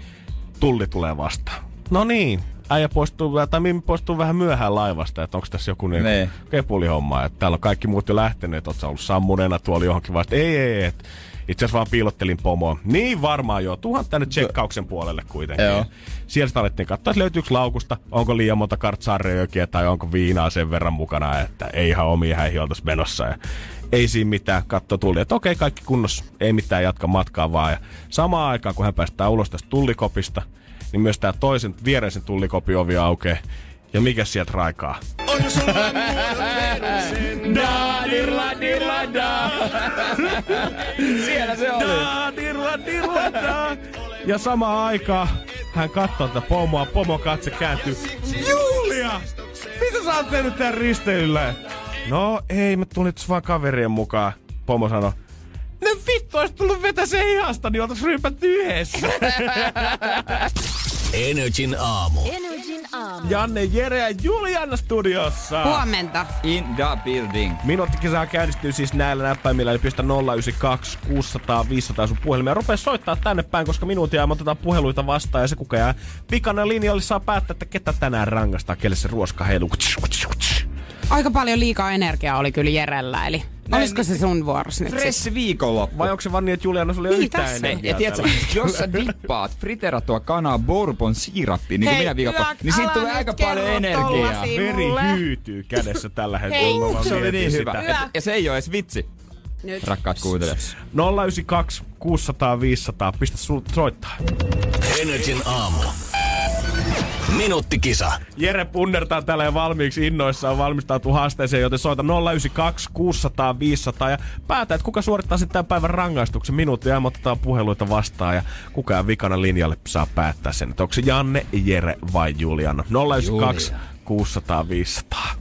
tulli tulee vastaan. No niin, äijä poistuu, tai Mimmi poistuu vähän myöhään laivasta, että onko tässä joku niin Niin. kepulihomma, että täällä on kaikki muut jo lähteneet, että oot ollut sammuneena tuolla johonkin vasta. Ei, ei, ei, itse asiassa vaan piilottelin pomoa. Niin varmaan joo, tuhan tänne tsekkauksen puolelle kuitenkin. Joo. Siellä sitä alettiin katsoa, että löytyykö laukusta, onko liian monta kartsaaröökiä tai onko viinaa sen verran mukana, että ei ihan omia häihin oltaisi menossa. Ja ei siinä mitään, katto tuli, että okei, kaikki kunnossa, ei mitään, jatka matkaa vaan. Ja samaan aikaan, kun hän päästään ulos tästä tullikopista, niin myös tämä toisen viereisen tullikopin ovi aukeaa. Ja mikä sieltä raikaa? Da, dirla, dirla, da. Siellä se oli. Da, dirla, dirla, da. Ja samaan aikaan hän katsoo tätä pomoa, pomo katse kääntyy. Julia! Mitä sä oot tehnyt tän risteilyllä? No ei, mä tulin vaan kaverien mukaan. Pomo sanoi, No vittu, ois tullut vetä se hihasta, niin oltais ryypätty yhdessä. Energin aamu. Energin aamu. Janne, Jere ja Juliana studiossa. Huomenta. In the building. Minuuttikisa käynnistyy siis näillä näppäimillä, eli pistä 092 600 500 sun puhelimia. Rupee soittaa tänne päin, koska minuutia me otetaan puheluita vastaan, ja se kuka jää pikana linjalle saa päättää, että ketä tänään rangastaa, kelle se ruoska heiluu. Aika paljon liikaa energiaa oli kyllä Jerellä, eli Näin, olisiko se sun vuorosi nyt? Fresh viikonloppu. Vai onko se vaan niin, että Juliana sulla ei ole Niin, yhtään tässä. energiaa Ja tiedätkö, jos sä dippaat friterattua kanaa bourbon siirappiin, niin kuin Hei, minä viikonloppu, niin siitä tulee aika paljon energiaa. Veri hyytyy kädessä tällä Hei. hetkellä. Vaan Se oli niin hyvä. Et, ja se ei ole edes vitsi, Nyt. rakkaat kuuntelijat. 092 600 500. Pistä soittaa. Energin aamu. Minuuttikisa. Jere punnertaa täällä jo valmiiksi innoissaan valmistautuu haasteeseen, joten soita 092 600 500 ja päätä, että kuka suorittaa sitten tämän päivän rangaistuksen minuuttia ja otetaan puheluita vastaan ja kuka jää vikana linjalle saa päättää sen, että onko se Janne, Jere vai Juliana. 092 600 500.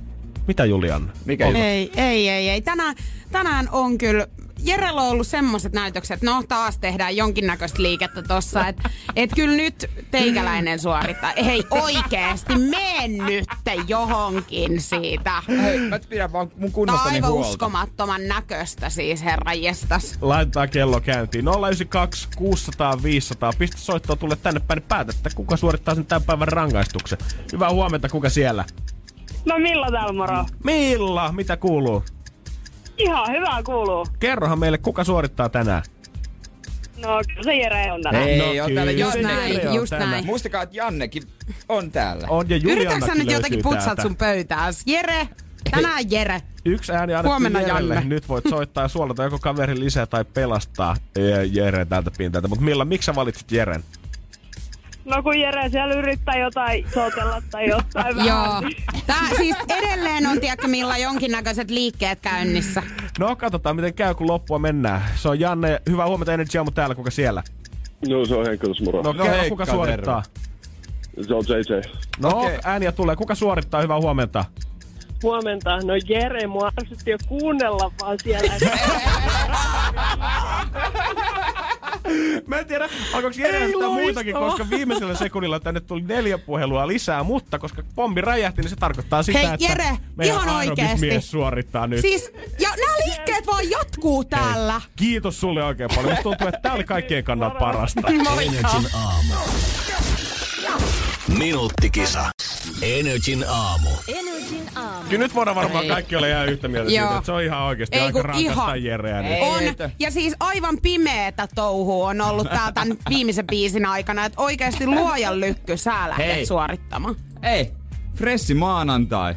Mitä Juliana? Mikä Ei, ei, ei, ei. Tänään, tänään on kyllä Jerellä on ollut semmoiset näytökset, no taas tehdään jonkinnäköistä liikettä tossa, että et kyllä nyt teikäläinen suorittaa. Hei oikeesti, mene nyt johonkin siitä. Hei, mä pidän vaan mun kunnostani aivan huolta. uskomattoman näköistä siis, herra jestas. Laitetaan kello käyntiin. 092 600 500. Pistä soittoa tulle tänne päin niin päätä, että kuka suorittaa sen tämän päivän rangaistuksen. Hyvää huomenta, kuka siellä? No Milla täällä moro. Milla, mitä kuuluu? Ihan hyvää kuuluu. Kerrohan meille, kuka suorittaa tänään. No kyllä se Jere on tänään. Hei, No on täällä Just Janne. näin, just tänään. näin. Muistakaa, että Jannekin on täällä. On ja Yritätkö nyt jotenkin putsat täältä. sun pöytääs? Jere, tänään Jere. Yksi ääni Huomenna Jerelle. Janne. Nyt voit soittaa ja suolata joko kaveri lisää tai pelastaa eh, Jere tältä pintalta. Mutta Milla, miksi sä valitsit Jeren? No kun Jere siellä yrittää jotain sotella tai jotain Joo. vähän. Tää siis edelleen on, tiedätkö, millä jonkinnäköiset liikkeet käynnissä. No, katsotaan miten käy, kun loppua mennään. Se on Janne. Hyvää huomenta Energy Aamu täällä. Kuka siellä? No se on Henkka moro. No, No, kerro, Heikka, kuka suorittaa? Se on JJ. No, Okei. ääniä tulee. Kuka suorittaa? Hyvää huomenta. Huomenta. No Jere, mua ärsytti jo kuunnella vaan siellä. Mä en tiedä, alkoiko sitä muitakin, koska viimeisellä sekunnilla tänne tuli neljä puhelua lisää, mutta koska pommi räjähti, niin se tarkoittaa sitä, Hei, että Jere, meidän ihan oikeesti. suorittaa nyt. Siis, ja nämä liikkeet vaan jatkuu täällä. Kiitos sulle oikein paljon. Musta tuntuu, että tää oli kaikkien kannalta parasta. Energin aamu. Minuuttikisa. Energin aamu. Energin aamu. Kyllä nyt voidaan varmaan Ei. kaikki olla ihan yhtä mieltä siitä, että se on ihan oikeasti Ei aika rankasta. Jereä. Niin. On, ja siis aivan pimeetä touhua on ollut tää tämän viimeisen biisin aikana, että oikeasti luojan lykky sä lähdet Hei. suorittamaan. Ei, Fressi maanantai.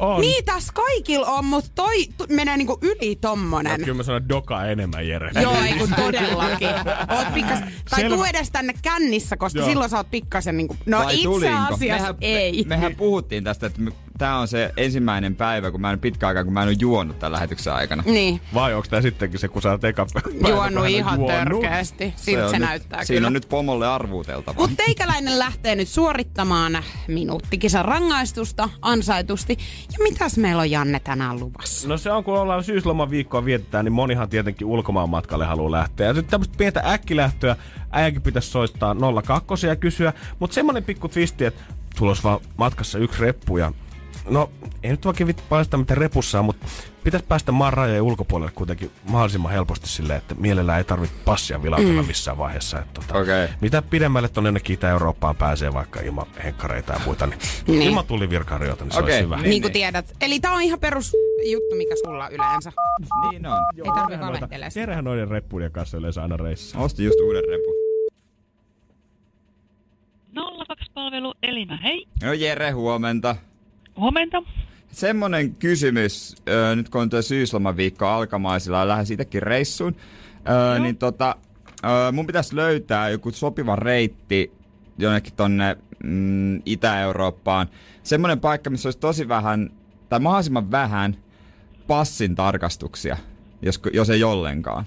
On. Niin tässä kaikilla on, mutta toi t- menee niinku yli tommonen. No, kyllä mä sanon doka enemmän Jere. Joo, ei kun todellakin. Oot pikkas, tai Selvä. tuu edes tänne kännissä, koska Joo. silloin sä oot pikkasen niinku, no Vai itse tulinko? asiassa mehän, ei. Me, mehän puhuttiin tästä, että me, tää on se ensimmäinen päivä, kun mä en pitkä aikaa, kun mä en ole juonut tämän lähetyksen aikana. Niin, Vai onko tää sittenkin se, kun sä oot eka päivä, juonut ihan juonut? törkeästi. Siltä se, näyttää nyt, Siinä kyllä. on nyt pomolle arvuuteltava. Mutta teikäläinen lähtee nyt suorittamaan minuuttikisan rangaistusta ansaitusti. Ja mitäs meillä on Janne tänään luvassa? No se on, kun ollaan syysloman viikkoa vietetään, niin monihan tietenkin ulkomaan matkalle haluaa lähteä. Ja sitten tämmöistä pientä äkkilähtöä äijänkin pitäisi soittaa 02 ja kysyä. Mutta semmonen pikku twisti, että sulla olisi vaan matkassa yksi reppu ja No, ei nyt oikein vittu paljasta mitä repussa on, mutta pitäisi päästä maan rajojen ulkopuolelle kuitenkin mahdollisimman helposti silleen, että mielellään ei tarvitse passia vilautella mm. missään vaiheessa. Että tota, Okei. Mitä pidemmälle tuonne jonnekin Itä-Eurooppaan pääsee vaikka ilman henkkareita ja muita, niin, Niin. ilman tullivirkailijoita, niin se Okei, olisi hyvä. niin. Niin kuin tiedät. Eli tää on ihan perus juttu, mikä sulla yleensä. Niin on. Ei tarvi Jerehän noita- valehtele sitä. Jerehän noiden reppujen kanssa yleensä aina reissaa. Ostin just uuden repun. 02-palvelu Elina, hei. No Jere, huomenta. Huomenta. Semmonen kysymys, ö, nyt kun on tuo syyslomaviikko alkamaisilla ja lähes itsekin reissuun, ö, niin tota, ö, mun pitäisi löytää joku sopiva reitti jonnekin tonne mm, Itä-Eurooppaan. Semmonen paikka, missä olisi tosi vähän, tai mahdollisimman vähän passin tarkastuksia, jos, jos ei ollenkaan.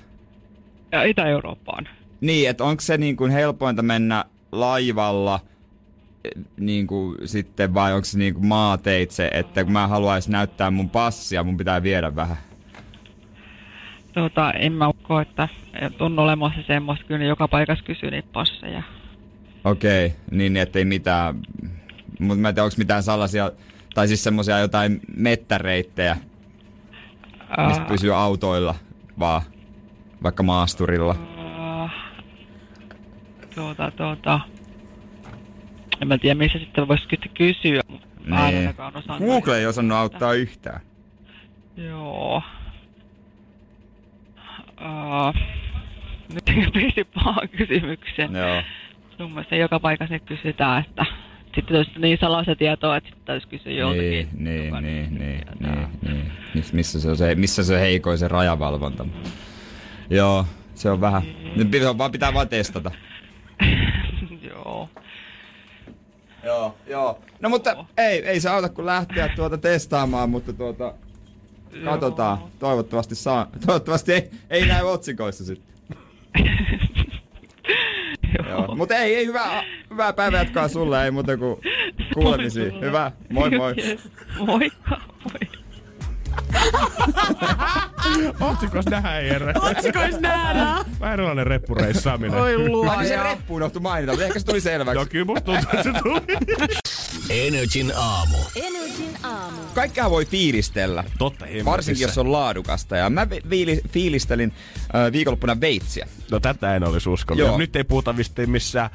Ja Itä-Eurooppaan. Niin, että onko se niin kuin helpointa mennä laivalla niin kuin sitten vai onko se niin kuin maateitse, että kun mä haluaisin näyttää mun passia, mun pitää viedä vähän. Tuota, en mä usko, että on olemassa semmoista, kyllä joka paikassa kysyy niitä passeja. Okei, okay, niin ettei mitään, mutta mä en tiedä onko mitään sellaisia, tai siis semmosia jotain mettäreittejä, mistä Ää, pysyy autoilla vaan, vaikka maasturilla. ää, tuota, tuota. En mä tiedä, missä sitten voisi kysyä. Ainakaan osannut. Google ei osannut auttaa yhtään. Joo. Uh, nyt pisti pahan kysymyksen. Joo. Mun mielestä joka paikassa nyt kysytään, että sitten olisi niin salaista tietoa, että sitten täytyisi kysyä joltakin. Niin, niin, joka niin, nyt niin, tietää. niin, niin. Miss- Missä se on se, missä se heikoin se rajavalvonta. Joo, se on vähän. Nyt pitää, vaan pitää vaan testata. Joo. Joo, joo. No mutta ei, ei se auta kun lähteä tuota testaamaan, mutta tuota, katsotaan. Toivottavasti saa. Toivottavasti ei, ei näy otsikoissa sitten. Joo. Mutta ei, ei hyvää, hyvää päivänjatkoa sulle, ei muuta kuin kuulemisiin. Hyvä, moi moi. Yes. Moikka, moi. Otsikos nähdään, Jere. Otsikois nähdään. Vähän erilainen reppureissaaminen. Oi luoja. Ai se reppu unohtui mainita, mutta ehkä se tuli selväksi. Joo, kyllä musta tuntuu, että se tuli. Energin aamu. Energin aamu. Kaikkea voi fiilistellä. Totta hemmetissä. Varsinkin jos on laadukasta. Ja mä vi- viili- fiilistelin äh, viikonloppuna veitsiä. No tätä en olisi uskonut. Joo. Ja Nyt ei puhuta vistiin missään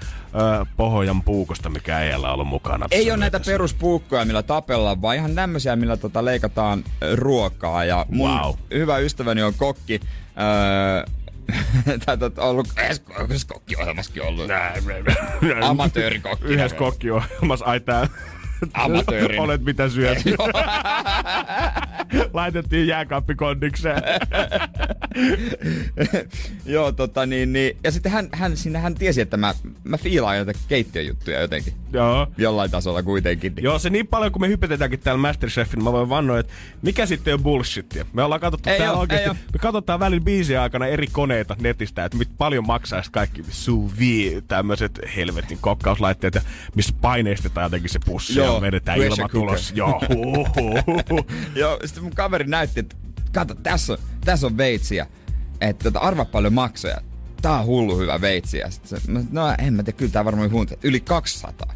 Pohojan puukosta, mikä ei ole ollut mukana. Ei ole näitä peruspuukkoja, millä tapellaan, vaan ihan tämmöisiä, millä tota leikataan ö, ruokaa. Ja mun Wow. hyvä ystäväni on kokki. Öö, Tätä on ollut yhdessä kokkiohjelmassakin ollut. Amatöörikokki. Yhdessä kokkiohjelmassa, ai tää... Amatöörin. Olet mitä syöt. Laitettiin jääkaappikondikseen. Joo, tota niin, niin. Ja sitten hän, hän, sinne hän tiesi, että mä, mä fiilaan jotain keittiöjuttuja jotenkin. Joo. Jollain tasolla kuitenkin. Niin. Joo, se niin paljon kun me hypetetäänkin täällä Masterchefin, mä voin vannoa, että mikä sitten on bullshittia. Me ollaan katsottu Ei täällä ei oo. me katsotaan välillä biisien aikana eri koneita netistä, että mit paljon maksaa kaikki sous vide, tämmöiset helvetin kokkauslaitteet, ja missä paineistetaan jotenkin se pussi Joo, ja vedetään cooker. Joo. Joo, sitten mun kaveri näytti, että kato, tässä on, tässä on veitsiä. Että tota, arva paljon maksoja. Tää on hullu hyvä veitsi. Ja sit se, mä, no en mä tiedä, kyllä tää varmaan hunta. Yli 200.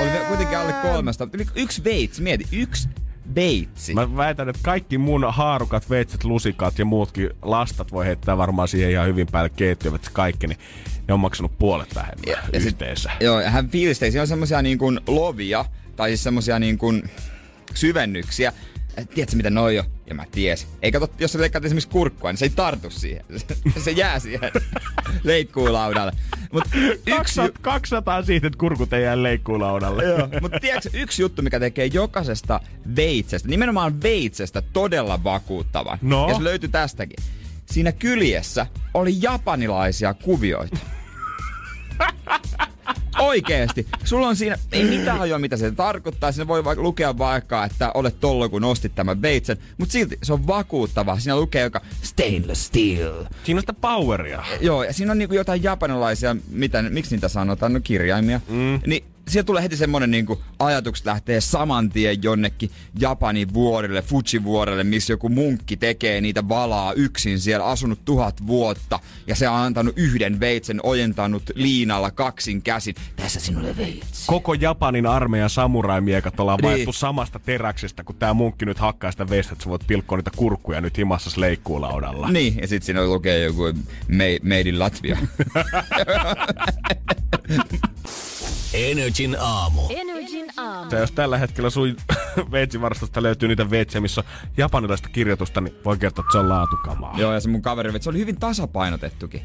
Oli kuitenkin alle 300. Yli yksi veitsi, mieti, yksi veitsi. Mä väitän, että kaikki mun haarukat, veitset, lusikat ja muutkin lastat voi heittää varmaan siihen ihan hyvin päälle keittiövet kaikki, niin ne on maksanut puolet vähemmän Ja- ja sit- yhteensä. Joo, ja hän fiilisteli, siinä on semmosia niin kuin lovia, tai siis semmosia niin kuin syvennyksiä. Et Tiedätkö mitä noi on? Ja mä tiesin. Ei kato, jos sä leikkaat esimerkiksi kurkkua, niin se ei tartu siihen. Se jää siihen leikkuulaudalle. Mut yksi, 200, 200 siitä, että kurkut ei jää leikkuulaudalle. Joo. Mutta tiedätkö, yksi juttu, mikä tekee jokaisesta veitsestä, nimenomaan veitsestä, todella vakuuttavan. No? Ja se löytyi tästäkin. Siinä kyljessä oli japanilaisia kuvioita. Oikeesti. Sulla on siinä, ei mitään hajoa mitä se tarkoittaa. Siinä voi vaikka lukea vaikka, että olet tollo kun ostit tämän veitsen. Mutta silti se on vakuuttava. Siinä lukee joka stainless steel. Siinä on sitä poweria. Joo, ja siinä on niinku jotain japanilaisia, mitä, miksi niitä sanotaan, no kirjaimia. Mm. Niin siellä tulee heti semmonen niinku ajatukset lähtee saman tien jonnekin Japanin vuorille, Fuji-vuorelle, missä joku munkki tekee niitä valaa yksin siellä, asunut tuhat vuotta. Ja se on antanut yhden veitsen, ojentanut liinalla kaksin käsin. Tässä sinulle veitsi. Koko Japanin armeijan samurai-miekat ollaan Niin. niin. samasta teräksestä, kun tää munkki nyt hakkaa sitä veistä, että sä voit pilkkoa niitä kurkkuja nyt himassas leikkuulaudalla. Niin, ja sitten siinä lukee joku made in Latvia. Energin aamu. Energin aamu. Ja jos tällä hetkellä sun veitsivarastosta löytyy niitä veitsiä, missä on japanilaista kirjoitusta, niin voi kertoa, että se on laatukamaa. Joo, ja se mun kaveri, se oli hyvin tasapainotettukin.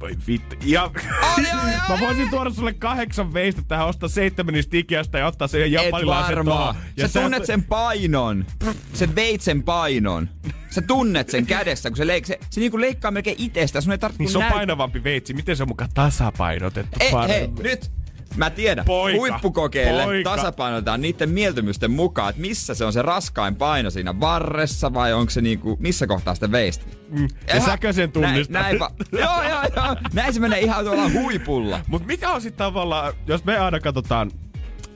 Voi vittu. Ja... Mä voisin tuoda sulle kahdeksan veistä tähän, ostaa seitsemän niistä Ikeasta ja ottaa sen Et japanilaisen varmaan. tuohon. Sä sä tunnet et- sen painon. Sen veitsen painon. Sä tunnet sen kädessä, kun se, leik- se, se niinku leikkaa melkein itsestä. Sun ei tarvitse Niin se on näyt- painavampi veitsi. Miten se on mukaan tasapainotettu Ei, hei, nyt! Mä tiedän. Poika, Huippukokeille poika. tasapainotetaan niiden mieltymysten mukaan, että missä se on se raskain paino siinä varressa vai onko se niinku, missä kohtaa sitä veistä. Mm. Ja säkö sen tunnistat? Näin, näin va- joo, joo, joo. Näin se menee ihan tuolla huipulla. Mut mikä on sitten tavallaan, jos me aina katsotaan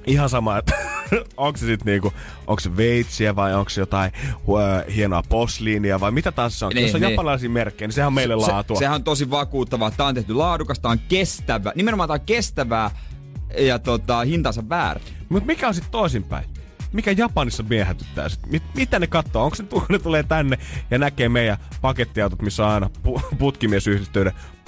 ihan sama, että onko se sitten niinku, onko se veitsiä vai onko se jotain uh, hienoa posliinia vai mitä taas se on. Niin, jos on niin. japanilaisia merkkejä, niin sehän on meille laatua. Se, sehän on tosi vakuuttavaa. Tää on tehty laadukasta, tää on kestävä. Nimenomaan tää on kestävää ja tota, hintansa väärä. Mut mikä on sitten toisinpäin? mikä Japanissa miehätyttää sit? Mit, mitä ne katsoo? Onko se, kun ne tulee tänne ja näkee meidän pakettiautot, missä on aina pu-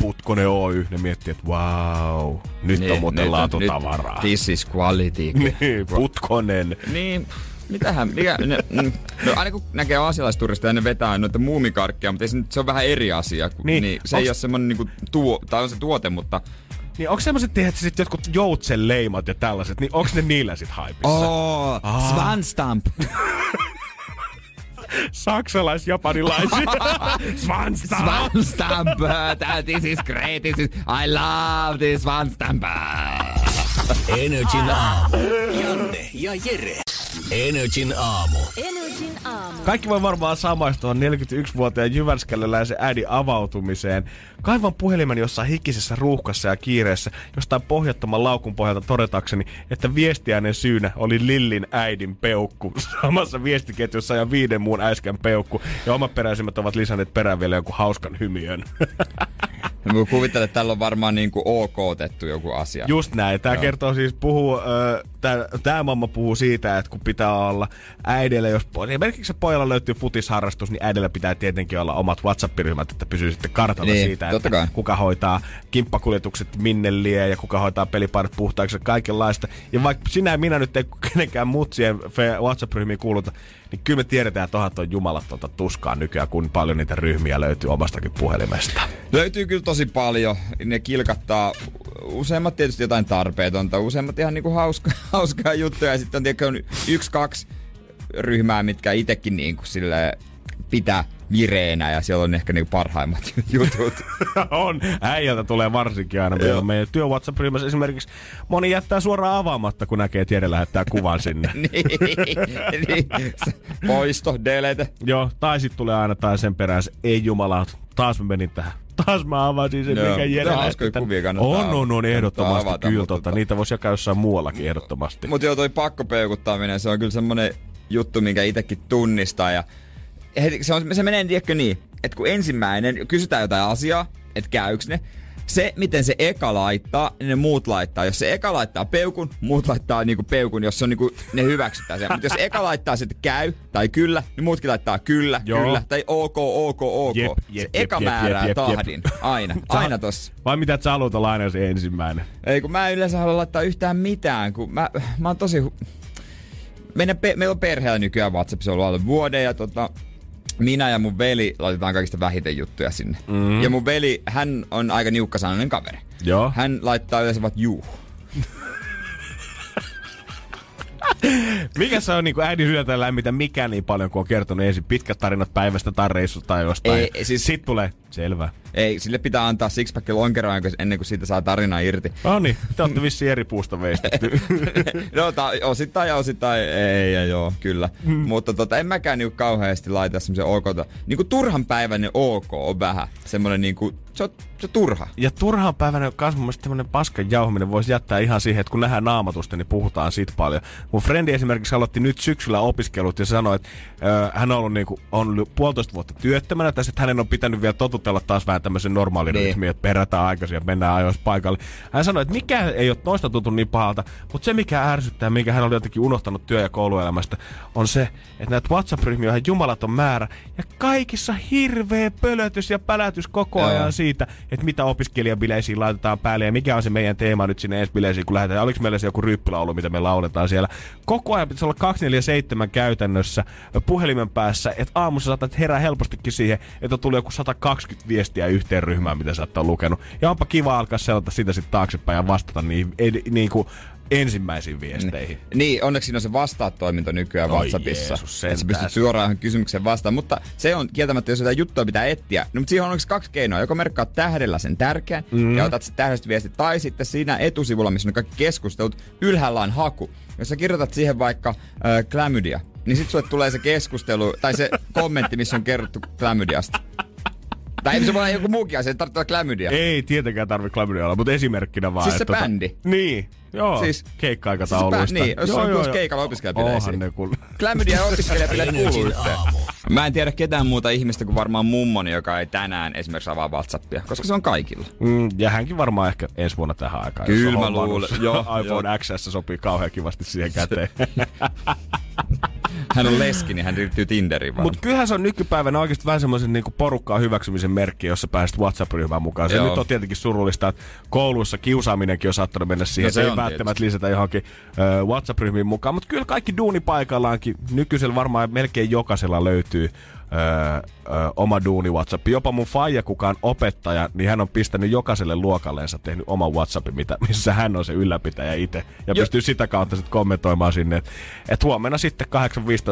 Putkonen Oy, ne miettii, että wow, nyt on muuten nyt- laatutavaraa. Nyt, this is quality. Niin, Putkonen. Niin, mitähän, mikä, ne, mm, no aina kun näkee aasialaisturisteja, ne vetää noita muumikarkkeja, mutta ei se, nyt- se on vähän eri asia. Kun, Niin, niin, niin, se ei onks- ole semmonen niinku tuo, tai on se tuote, mutta... Niin onko semmoiset, tiedätkö, sit jotkut joutsen leimat ja tällaiset, niin onko ne niillä sit haipissa? Oh, Ah. Svanstamp. Saksalais-japanilaisia. Svanstamp. Svanstamp. This is great. This is, I love this Svanstamp. Energin aamu. Janne ja Jere. Energin aamu. Energin aamu. Kaikki voi varmaan samaistua 41-vuotiaan Jyväskäläläisen äidin avautumiseen. Kaivan puhelimen jossain hikisessä ruuhkassa ja kiireessä jostain pohjattoman laukun pohjalta todetakseni, että viestiäinen syynä oli Lillin äidin peukku. Samassa viestiketjussa ja viiden muun äskän peukku. Ja omaperäisimmät ovat lisänneet perään vielä jonkun hauskan hymiön. Mä kuvittelen, että tällä on varmaan niinku ok-tettu joku asia. Just näin. Tämä Joo. kertoo siis, puhuu, tämä mamma puhuu siitä, että kun pitää olla äidille, jos esimerkiksi pojalla löytyy futisharrastus, niin äidillä pitää tietenkin olla omat WhatsApp-ryhmät, että pysyy sitten kartalla Niin, siitä, että kai. kuka hoitaa kimppakuljetukset minne lie ja kuka hoitaa pelipaidat puhtaaksi ja kaikenlaista. Ja vaikka sinä ja minä nyt ei kenenkään mutsien WhatsApp-ryhmiin kuuluta, niin kyllä me tiedetään, että onhan jumalatonta tuskaa nykyään, kun paljon niitä ryhmiä löytyy omastakin puhelimesta. Löytyy kyllä tosi paljon. Ne kilkattaa useimmat tietysti jotain tarpeetonta, useimmat ihan niinku hauska, hauskaa juttuja. Ja sitten on, tiedätkö, on yksi, kaksi ryhmää, mitkä itekin niinku sille pitää vireenä ja siellä on ehkä niinku parhaimmat jutut. on. Äijältä tulee varsinkin aina. Meillä on meidän työ WhatsApp-ryhmässä esimerkiksi moni jättää suoraan avaamatta, kun näkee, että Jere lähettää kuvan sinne. niin, niin. Poisto, delete. Joo, tai sitten tulee aina tai sen perään ei jumala, taas mä menin tähän. Taas mä avasin sen, Joo, mikä Jere on On, on, ehdottomasti avata, kyllä. mutta Tota, tota- niitä voisi jakaa jossain muuallakin ehdottomasti. Mutta joo, toi pakkopeukuttaminen, se on kyllä semmonen juttu, minkä itsekin tunnistaa. Ja heti, se, on, se menee, tiedätkö niin, että kun ensimmäinen kysytään jotain asiaa, että käyks ne, se, miten se eka laittaa, niin ne muut laittaa. Jos se eka laittaa peukun, muut laittaa niinku peukun, jos se on niinku, ne hyväksyttää sen. Mutta jos eka laittaa sitten käy tai kyllä, niin muutkin laittaa kyllä, Joo. kyllä tai ok, ok, ok. Jep, se jep, eka jep, jep, määrää jep, jep, jep. tahdin. Aina, Sä- aina tossa. Vai mitä sä haluat olla aina se ensimmäinen? Ei kun mä en yleensä halua laittaa yhtään mitään, kun mä, mä oon tosi... Meidän pe- meillä on perheellä nykyään WhatsAppissa ollut alle vuoden ja tota, minä ja mun veli laitetaan kaikista vähiten juttuja sinne. Mm. Ja mun veli, hän on aika niukkasanainen kaveri. Joo. Hän laittaa yleensä vaan juu. Mikä se on niin äidin sydäntä lämmitä mikä niin paljon, kun on kertonut ensin pitkät tarinat päivästä tai reissusta tai jostain. Ei, siis- Sitten tulee, selvä. Ei, sille pitää antaa sixpack lonkeroa ennen kuin siitä saa tarinaa irti. No niin, te olette vissiin eri puusta veistetty. no, ta, osittain ja osittain ei, ja joo, kyllä. Mm. Mutta tota, en mäkään niinku kauheasti laita semmoisen OK. Niinku turhan päiväinen OK on vähän. Semmoinen niinku, se on, se on turha. Ja turhaan päivänä kans mun mielestä tämmönen paskan jauhaminen voisi jättää ihan siihen, että kun nähdään naamatusta, niin puhutaan siitä paljon. Mun frendi esimerkiksi aloitti nyt syksyllä opiskelut ja sanoi, että ö, hän on ollut niinku, on ollut puolitoista vuotta työttömänä tässä, että hänen on pitänyt vielä totutella taas vähän tämmöisen normaalin Niin. rytmiin, että perätään aikaisin ja mennään ajoissa paikalle. Hän sanoi, että mikä ei ole noista tuntu niin pahalta, mutta se mikä ärsyttää, minkä hän oli jotenkin unohtanut työ- ja kouluelämästä, on se, että näitä WhatsApp-ryhmiä on jumalaton määrä ja kaikissa hirveä pölötys ja pälätys koko Joo. ajan siitä, että mitä opiskelijabileisiin laitetaan päälle ja mikä on se meidän teema nyt sinne ensi bileisiin, kun lähdetään. Oliko meillä se joku ryyppylaulu, mitä me lauletaan siellä. Koko ajan pitäisi olla 247 käytännössä puhelimen päässä, että aamussa saatat herää helpostikin siihen, että tuli joku 120 viestiä yhteen ryhmään, mitä sä oot lukenut. Ja onpa kiva alkaa selata sitä sitten taaksepäin ja vastata niihin, ed- niin kuin ensimmäisiin viesteihin. Niin, onneksi siinä on se vastaat-toiminto nykyään Oi WhatsAppissa. Jeesus, että sä pystyt suoraan kysymykseen vastaan. Mutta se on kieltämättä, jos jotain juttua pitää etsiä. No, mutta siihen on onneksi kaksi keinoa. Joko merkkaa tähdellä sen tärkeän mm. ja otat se tähdelliset viestit. Tai sitten siinä etusivulla, missä on kaikki keskustelut, ylhäällä on haku. Jos sä kirjoitat siihen vaikka äh, klamydia, niin sit sulle tulee se keskustelu tai se kommentti, missä on kerrottu klamydiasta. Tai se voi olla joku muukin asia, olla klamydia. Ei tietenkään tarvitse klamydia olla, mutta esimerkkinä vaan. Siis se että tota- bändi. Niin, joo. Siis- keikka-aikatauluista. Siis niin, jos on kuusi keikalla opiskelijabileisiin. Onhan ne kun... Klamydia ja opiskelijabileet kuuluu yhteen. Mä en tiedä ketään muuta ihmistä kuin varmaan mummoni, joka ei tänään esimerkiksi avaa Whatsappia, koska se on kaikilla. Mm, ja hänkin varmaan ehkä ensi vuonna tähän aikaan. Kyllä mä luulen. Joo, iPhone XS sopii kauhean kivasti siihen käteen. Hän on leski, niin hän liittyy Tinderiin vaan. Mutta kyllähän se on nykypäivänä oikeasti vähän semmoisen niin porukkaa hyväksymisen merkki, jossa pääset WhatsApp-ryhmään mukaan. Se Joo. nyt on tietenkin surullista, että kouluissa kiusaaminenkin on saattanut mennä siihen, No että se ei välttämättä lisätä johonkin ö, WhatsApp-ryhmiin mukaan. Mutta kyllä kaikki duunipaikallankin, nykyisellä varmaan melkein jokaisella löytyy ö, ö, oma duuni WhatsApp. Jopa mun faija, kuka on opettaja, niin hän on pistänyt jokaiselle luokalleensa tehnyt oman WhatsAppin, mitä, missä hän on se ylläpitäjä itse. Ja Jo- pystyy sitä kautta sitten kommentoimaan sinne, että et huomenna sitten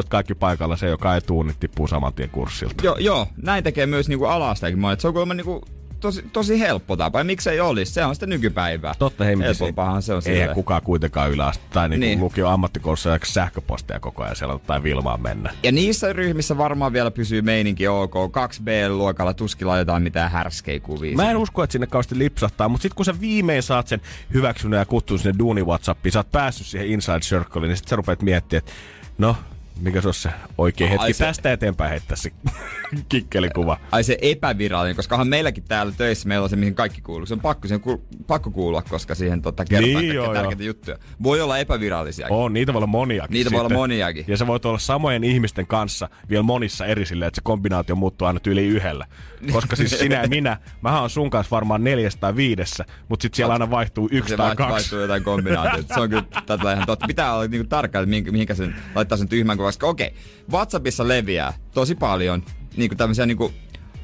8.15 kaikki paikalla, se joka ei tuu, niin tippuu saman tien kurssilta. Joo, joo, näin tekee myös niinku alastaakin monet. Se on kuulemma niinku tosi, tosi helppo tapa. Ja miksei olisi? Se on sitä nykypäivää. Totta. Helpompaahan se on silleen. kukaan kuitenkaan yläaste tai niinku Niin. niin. lukio ammattikoulussa ja sähköposteja koko ajan siellä tai Vilmaan mennä. Ja niissä ryhmissä varmaan vielä pysyy meininki ok. 2B-luokalla tuskilla jotain mitään härskei kuvia. Mä en usko, että sinne kauheasti lipsahtaa, mutta sitten kun sä viimein saat sen hyväksynnän ja kutsun sinne duuni Whatsappiin, sä oot päässyt siihen Inside Circleen, niin sitten sä rupeat miettimään, että no, mikä se on se oikea hetki Ai se... tästä eteenpäin heittää se kikkelikuva. Ai se epävirallinen, koska onhan meilläkin täällä töissä meillä on se, mihin kaikki kuuluu. Se on pakko, se on ku, pakko kuulua, koska siihen tota, kerrotaan Niin, joo, tärkeitä joo. juttuja. Voi olla epävirallisia. On, niitä voi olla moniakin. Niitä voi olla moniakin. Ja se voi olla samojen ihmisten kanssa vielä monissa eri silleen, että se kombinaatio muuttuu aina yli yhdellä. Koska siis sinä ja minä, mä oon sun kanssa varmaan neljässä tai viidessä, mutta sitten siellä aina vaihtuu yksi se tai vai- kaksi. vaihtuu jotain kombinaatiota. Se on kyllä tätä ihan totta. Pitää olla niinku tarkka, että mihinkä, sen laittaa sen tyhmän. Koska okei, WhatsAppissa leviää tosi paljon niinku tämmöisiä niinku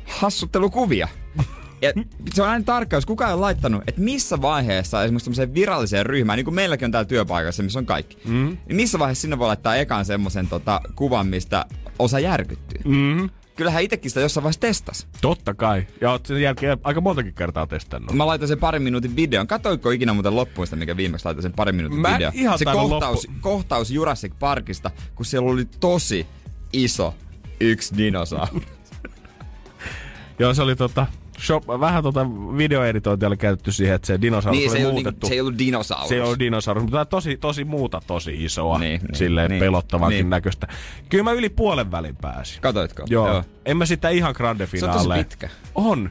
hassuttelukuvia. Ja se on aina tarkka, jos kukaan ole laittanut, että missä vaiheessa esimerkiksi tämmöiseen viralliseen ryhmään, niin kuin meilläkin on täällä työpaikassa, missä on kaikki, mm. niin missä vaiheessa sinne voi laittaa ekan semmoisen tota, kuvan, mistä osa järkyttyy. Mm-hmm. Kyllähän itsekin sitä jossain vaiheessa testas. Totta kai. Ja oot sen jälkeen aika montakin kertaa testannut. Mä laitoin sen parin minuutin videon. Katoitko ikinä muuten loppuun sitä, mikä viimeksi laitoin sen parin minuutin Mä en video? ihan se kohtaus, loppu- kohtaus Jurassic Parkista, kun siellä oli tosi iso yksi dinosaurus. Joo, se oli tota, shop, vähän tota videoeditointia oli käytetty siihen, että se dinosaurus niin, se oli ei, ollut, muutettu. niinku- se ei ollut dinosaurus. Se ei ollut dinosaurus, mutta tosi, tosi muuta tosi isoa, Niin, niin, silleen niin, pelottavankin niin. näköistä. Kyllä mä yli puolen välin pääsin. Katoitko? Joo. Joo. En mä sitä ihan grande Se on tosi pitkä. On.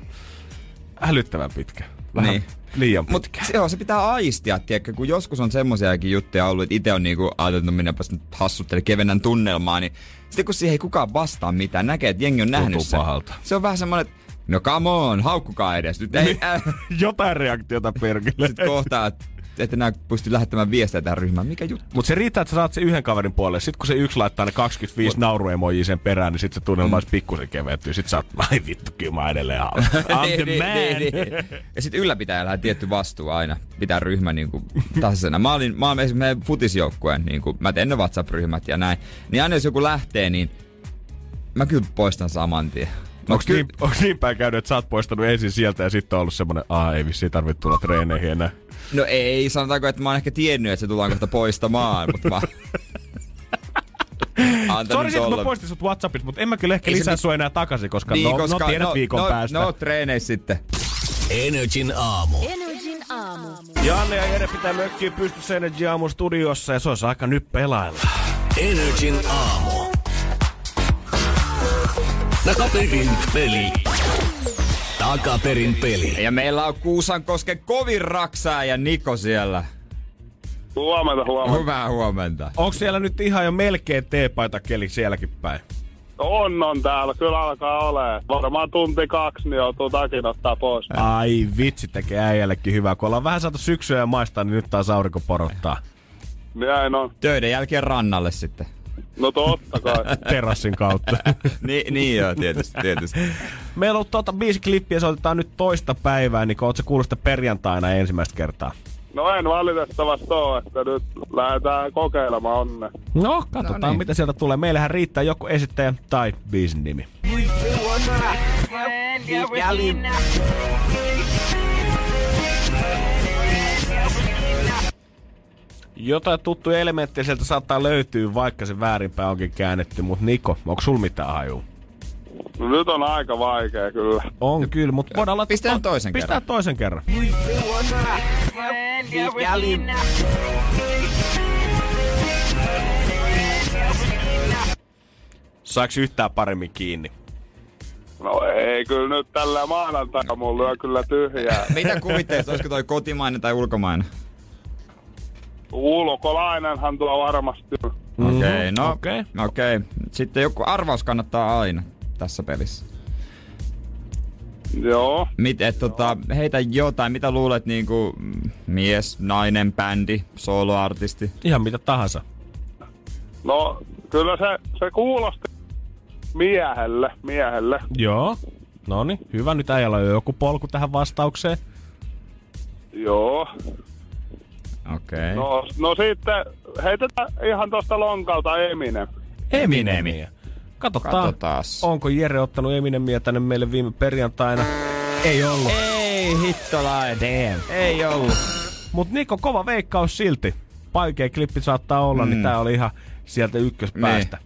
Älyttävän pitkä. Vähän Niin. liian Mut pitkä. se, joo, se pitää aistia, tiedätkö, kun joskus on semmosiakin juttuja ollut, että itse on niinku ajatellut, että no minäpäs nyt hassuttelen, kevennän tunnelmaa, niin sitten kun siihen ei kukaan vastaa mitään, näkee, että jengi on nähnyt Tuntuu sen. pahalta. Se on vähän semmoinen, että no come on, haukkukaa edes. Nyt ei, äh, Jotain reaktiota perkele. Sitten kohtaa, että et enää pysty lähettämään viestejä tähän ryhmään. Mikä juttu? Mutta se riittää, että sä saat sen yhden kaverin puolelle. Sitten kun se yksi laittaa ne 25 Mut... nauruemojia sen perään, niin sitten se tunnelma olisi pikkusen keventyy. Sitten sä oot, ai vittu, kyllä mä edelleen haluan. I'm the man. Ja sitten ylläpitäjällä on tietty vastuu aina. Pitää ryhmä niinku tasaisena. Mä olin, mä olin esimerkiksi meidän futisjoukkueen, niinku, mä teen ne WhatsApp-ryhmät ja näin. Niin aina jos joku lähtee, niin mä kyllä poistan saman tien. Onko niin, onks niin päin käynyt, että sä oot poistanut ensin sieltä ja sitten on ollut semmonen, aa ei vissi tarvitse tulla treeneihin enää. No ei, sanotaanko, että mä oon ehkä tiennyt, että se tullaan kohta poistamaan, mutta mä... Sori, että mä poistin sut Whatsappista, mutta en mä kyllä ehkä Ei lisää mit- sua enää takaisin, koska, Niin, no, koska no tiedät viikon no, päästä. No, treeneissä sitten. Energin aamu. Energin aamu. Janne ja Jere pitää mökkiä pystyssä Energy Aamun studiossa ja se olisi aika nyt pelailla. Energin aamu. Takaperin peli. Takaperin peli. Ja meillä on Kuusankosken kovin raksaa ja Niko siellä. Huomenta, huomenta. Hyvää huomenta. Onko siellä nyt ihan jo melkein teepaita keli sielläkin päin? On, on täällä. Kyllä alkaa olemaan. Varmaan tunti kaksi, niin joutuu takin ottaa pois. Ai vitsi, tekee äijällekin hyvää. Kun ollaan vähän saatu syksyä ja maistaa, niin nyt taas aurinko porottaa Näin on. Töiden jälkeen rannalle sitten. No totta kai. terassin kautta. Ni, niin joo, tietysti, tietysti. Meillä on tuota biisi klippiä, se otetaan nyt toista päivää, niin ootko kuullut sitä perjantaina ensimmäistä kertaa? No en valitettavasti ole, että nyt lähdetään kokeilemaan onne. No, katsotaan No niin. mitä sieltä tulee. Meillähän riittää joko esittäjä tai biisin nimi. Jotain tuttuja elementtejä sieltä saattaa löytyä, vaikka se väärinpäin onkin käännetty. Mutta Niko, onko sul mitään hajua? No nyt on aika vaikea kyllä. On kyllä, mutta voidaan laittaa... Pistetään toisen Pistetään kerran. toisen kerran. Saaks yhtään paremmin kiinni? No ei kyllä nyt tällä maanantaina mulla lyö kyllä tyhjää. Mitä kuvittelet, olisiko toi kotimainen tai ulkomainen? Ulkolainenhan tuo varmasti. Okei, no Okei. okei. Okay. Sitten joku arvaus kannattaa aina tässä pelissä. Joo. Mit, et, tota, heitä jotain, mitä luulet niinku mies, nainen, bändi, soloartisti? Ihan mitä tahansa. No, kyllä se, se kuulosti miehelle, miehelle. Joo. No niin, hyvä. Nyt äijällä on jo joku polku tähän vastaukseen. Joo. Okei. Okay. No, no sitten heitetään ihan tuosta lonkalta Eminem. Eminemiä. Katsotaan, Katsotaas. onko Jere ottanut Eminemiä tänne meille viime perjantaina. Ei ollut. Ei hittolainen. Damn. Ei ollut. Mut Niko, kova veikkaus silti. Vaikea klippi saattaa olla, mm. niin tää oli ihan sieltä ykköspäästä.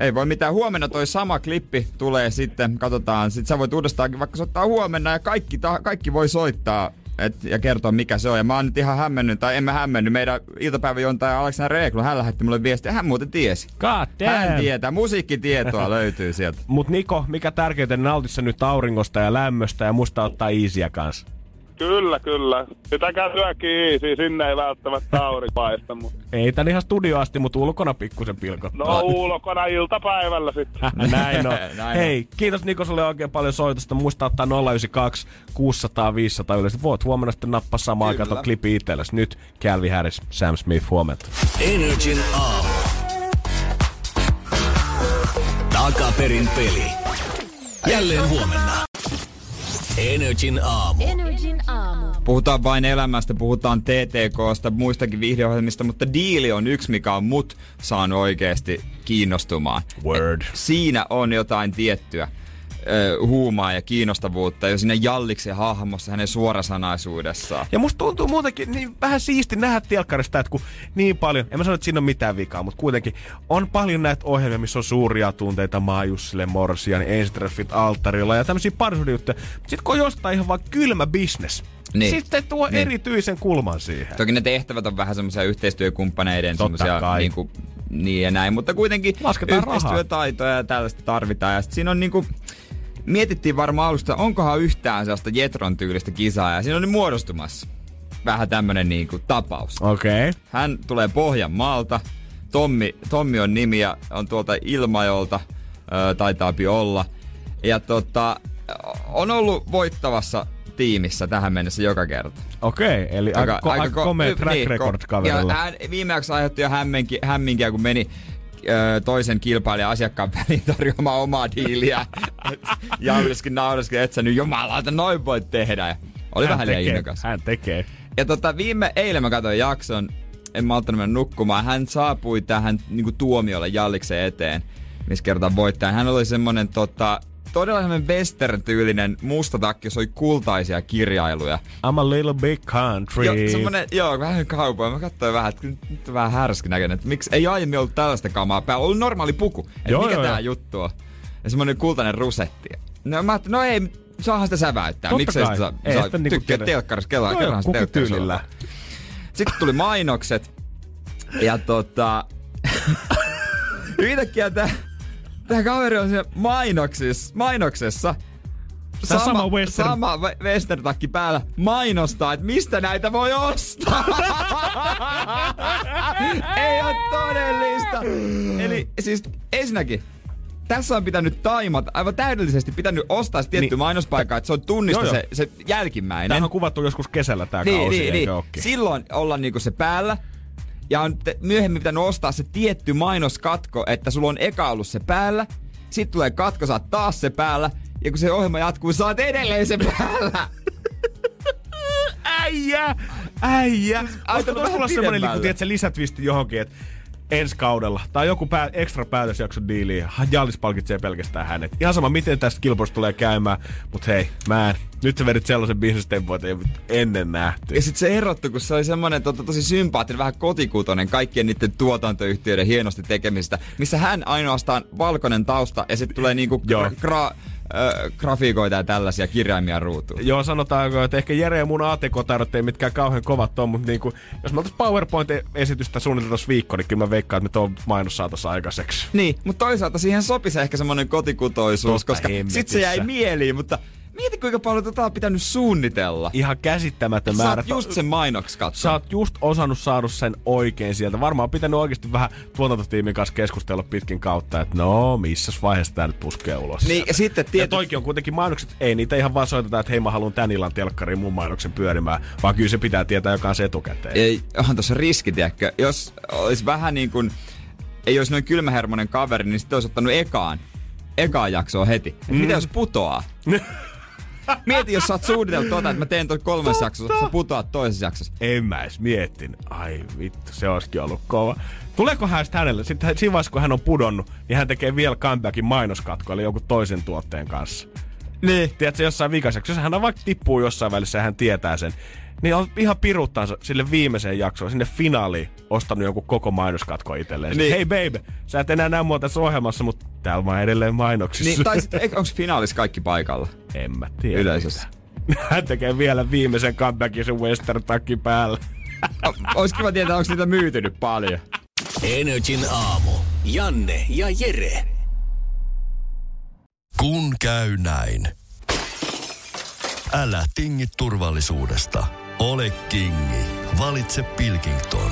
Ei voi mitään. Huomenna toi sama klippi tulee sitten. Katsotaan. Sitten sä voit uudestaankin vaikka soittaa huomenna ja kaikki, ta- kaikki voi soittaa et, ja kertoa mikä se on. Ja mä oon nyt ihan hämmennyt, tai en mä hämmennyt. Meidän iltapäiväjontaja Aleksandr Reeklu, hän lähetti mulle viestiä. Hän muuten tiesi. God damn. Hän tietää. Musiikkitietoa löytyy sieltä. Mut Niko, mikä tärkeintä, nautissa nyt auringosta ja lämmöstä ja musta ottaa easyä kanssa. Kyllä, kyllä. Pitäkää syökin easy, sinne ei välttämättä aurinko paista, mutta... Ei tän ihan studio asti, mutta ulkona pikkusen pilkottaa. No ulkona iltapäivällä sitten. Näin on. Näin Hei, kiitos Niko sulle oikein paljon soitosta. Muista ottaa 092 600 500 yleensä. Voit huomenna sitten nappaa samaan aikaan tuon klipi itsellesi. Nyt Calvin Harris, Sam Smith, huomenta. Energin aamu. Takaperin peli. Jälleen huomenna. Energin aamu. Energin aamu. Puhutaan vain elämästä, puhutaan TTKsta, muistakin viihdeohjelmista, mutta diili on yksi, mikä on mut saanut oikeasti kiinnostumaan. Word. Siinä on jotain tiettyä ö, huumaa ja kiinnostavuutta jo siinä Jalliksen hahmossa, hänen suorasanaisuudessaan. Ja musta tuntuu muutenkin niin vähän siisti nähdä telkkarista, että kun niin paljon, en mä sano, että siinä on mitään vikaa, mutta kuitenkin on paljon näitä ohjelmia, missä on suuria tunteita Maajussille, Morsian, ensitreffit alttarilla ja tämmöisiä parisuudejuttuja. Mutta sitten kun on jostain ihan vaan kylmä business, Niin. niin. sitten tuo Niin. niin. erityisen kulman siihen. Toki ne tehtävät on vähän semmoisia yhteistyökumppaneiden semmoisia kai. niinku, niin ja näin, mutta kuitenkin Lasketaan rahaa. yhteistyötaitoja ja tällaista tarvitaan. Ja sit siinä on niinku, mietittiin varmaan alusta, onkohan yhtään sellaista Jetron tyylistä kisaa ja siinä on nyt muodostumassa vähän tämmönen niinku tapaus. Okei. Okay. Hän tulee Pohjanmaalta. Tommi, Tommi on nimi ja on tuolta Ilmajolta, ö, taitaapi olla. Ja tota, on ollut voittavassa tiimissä tähän mennessä joka kerta. Okei, okay, eli aika, aika, aika ko- komea track niin, record kaverilla. Ja hän viimeksi aiheutti jo hämminki, hämminkiä, kun meni ö, toisen kilpailijan asiakkaan väliin tarjoamaan omaa diiliä. Jauliskin nauriskin, et sä nyt jumalauta noin voit tehdä. Ja oli hän vähän liian innokas. Hän tekee. Ja tota, viime eilen mä katsoin jakson, en malttanut mennä nukkumaan. Hän saapui tähän niinku tuomiolle Jalliksen eteen, missä kertaa voittajan. Hän oli semmonen tota, todella semmonen western-tyylinen musta takki, oli kultaisia kirjailuja. I'm a little big country. Jo, semmonen, joo, vähän kaupoja. Mä katsoin vähän, että nyt on vähän härski näköinen, että miksi ei aiemmin ollut tällaista kamaa päällä. Ollut normaali puku. Että Joo, mikä joo, tää joo. juttu on. Ja semmonen kultainen rusetti. No mä no ei, saahan sitä säväyttää. Totta Miksi kai. saa, Ei saa sitä niinku tykkää telkkarissa, kelaa, Joo, joo, kerran kukin telkkarissa. Sitten tuli mainokset. Ja tota... yhtäkkiä tää, tää kaveri on siellä mainoksissa, mainoksessa. Tää sama western- sama we- western-takki päällä mainostaa, että mistä näitä voi ostaa. Ei ole todellista. Eli siis ensinnäkin, tässä on pitänyt taimata, aivan täydellisesti pitänyt ostaa se tietty niin. Mainospaikka, että se on tunnista Joo, joo. se, se jälkimmäinen. Tämähän on kuvattu joskus kesällä tää Niin, kausi, niin, niin. Silloin ollaan niinku se päällä. Ja on te- myöhemmin pitänyt ostaa se tietty mainoskatko, että sulla on eka ollut se päällä. Sitten tulee katko, saat taas se päällä. Ja kun se ohjelma jatkuu, saat edelleen se päällä. Äijä! Äijä! Olisiko vähän tuossa tulla semmonen pidemmälle. niinku, tiedätkö, lisätwisti johonkin, että ensi kaudella, tai joku pää, ekstra päätösjakson diili, Jallis palkitsee pelkästään hänet. Ihan sama, miten tästä kilpailusta tulee käymään, mutta hei, mä en, nyt sä vedit sellaisen bisnestempun, että ei ennen nähty. Ja sitten se erottu, kun se oli semmonen to, tosi sympaattinen, vähän kotikutonen kaikkien niiden tuotantoyhtiöiden hienosti tekemistä, missä hän ainoastaan valkoinen tausta ja sitten tulee niinku gra- grafiikoita ja tällaisia kirjaimia ruutuun. Joo, sanotaanko, että ehkä Jere ja mun ATK-taidot ei mitkään kauhean kovat on, mutta niinku, jos me oltais PowerPoint-esitystä suunniteltu viikko, niin kyllä mä veikkaan, että me tuon mainos saataisiin aikaiseksi. Niin, mutta toisaalta siihen sopisi ehkä semmonen kotikutoisuus, Totta koska sit se jäi mieliin, mutta Mieti kuinka paljon tota on pitänyt suunnitella. Ihan käsittämätön Sä määrä. oot just sen mainoks katsoa. Sä oot just osannut saada sen oikein sieltä. Varmaan on pitänyt oikeasti vähän tuotantotiimin kanssa keskustella pitkin kautta, että no, missä vaiheessa tää nyt puskee ulos. Niin, sieltä. ja sitten Ja tietysti... toikin on kuitenkin mainokset, ei niitä ihan vaan soiteta, että hei mä haluan tän illan telkkariin mun mainoksen pyörimään, vaan kyllä se pitää tietää joka se etukäteen. Ei, onhan tuossa riski, tiedätkö? Jos olisi vähän niin kuin, ei olisi noin kylmähermonen kaveri, niin sitten olisi ottanut ekaan, ekaan jaksoa heti. Et Mitä jos putoaa? Mieti, jos sä oot suunnitellut tuota, että mä teen toi kolmessa jaksossa, sä putoat toisessa jaksossa. En mä edes miettin. Ai vittu, se olisikin ollut kova. Tuleeko hän sitten hänelle, sitten siinä vaiheessa kun hän on pudonnut, niin hän tekee vielä comebackin mainoskatko, eli jonkun toisen tuotteen kanssa. Niin. Tiedätkö, jossain vikaiseksi, jos hän on vaikka tippuu jossain välissä ja hän tietää sen, niin on ihan piruttansa sille viimeiseen jaksoon, sinne finaaliin, ostanut jonkun koko mainoskatko itselleen. Niin. Hei babe, sä et enää näy mua tässä ohjelmassa, mutta täällä mä edelleen mainoksissa. Niin, tai sitten, onko finaalissa kaikki paikalla? En mä tiedä. Yleisössä. Hän tekee vielä viimeisen comebackin sen western takki päällä. Olisi kiva tietää, onko niitä myytynyt paljon. Energin aamu. Janne ja Jere. Kun käy näin. Älä tingi turvallisuudesta. Ole kingi. Valitse Pilkington.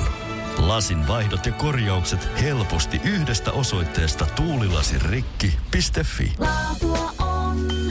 Lasin vaihdot ja korjaukset helposti yhdestä osoitteesta tuulilasirikki.fi. Laatua on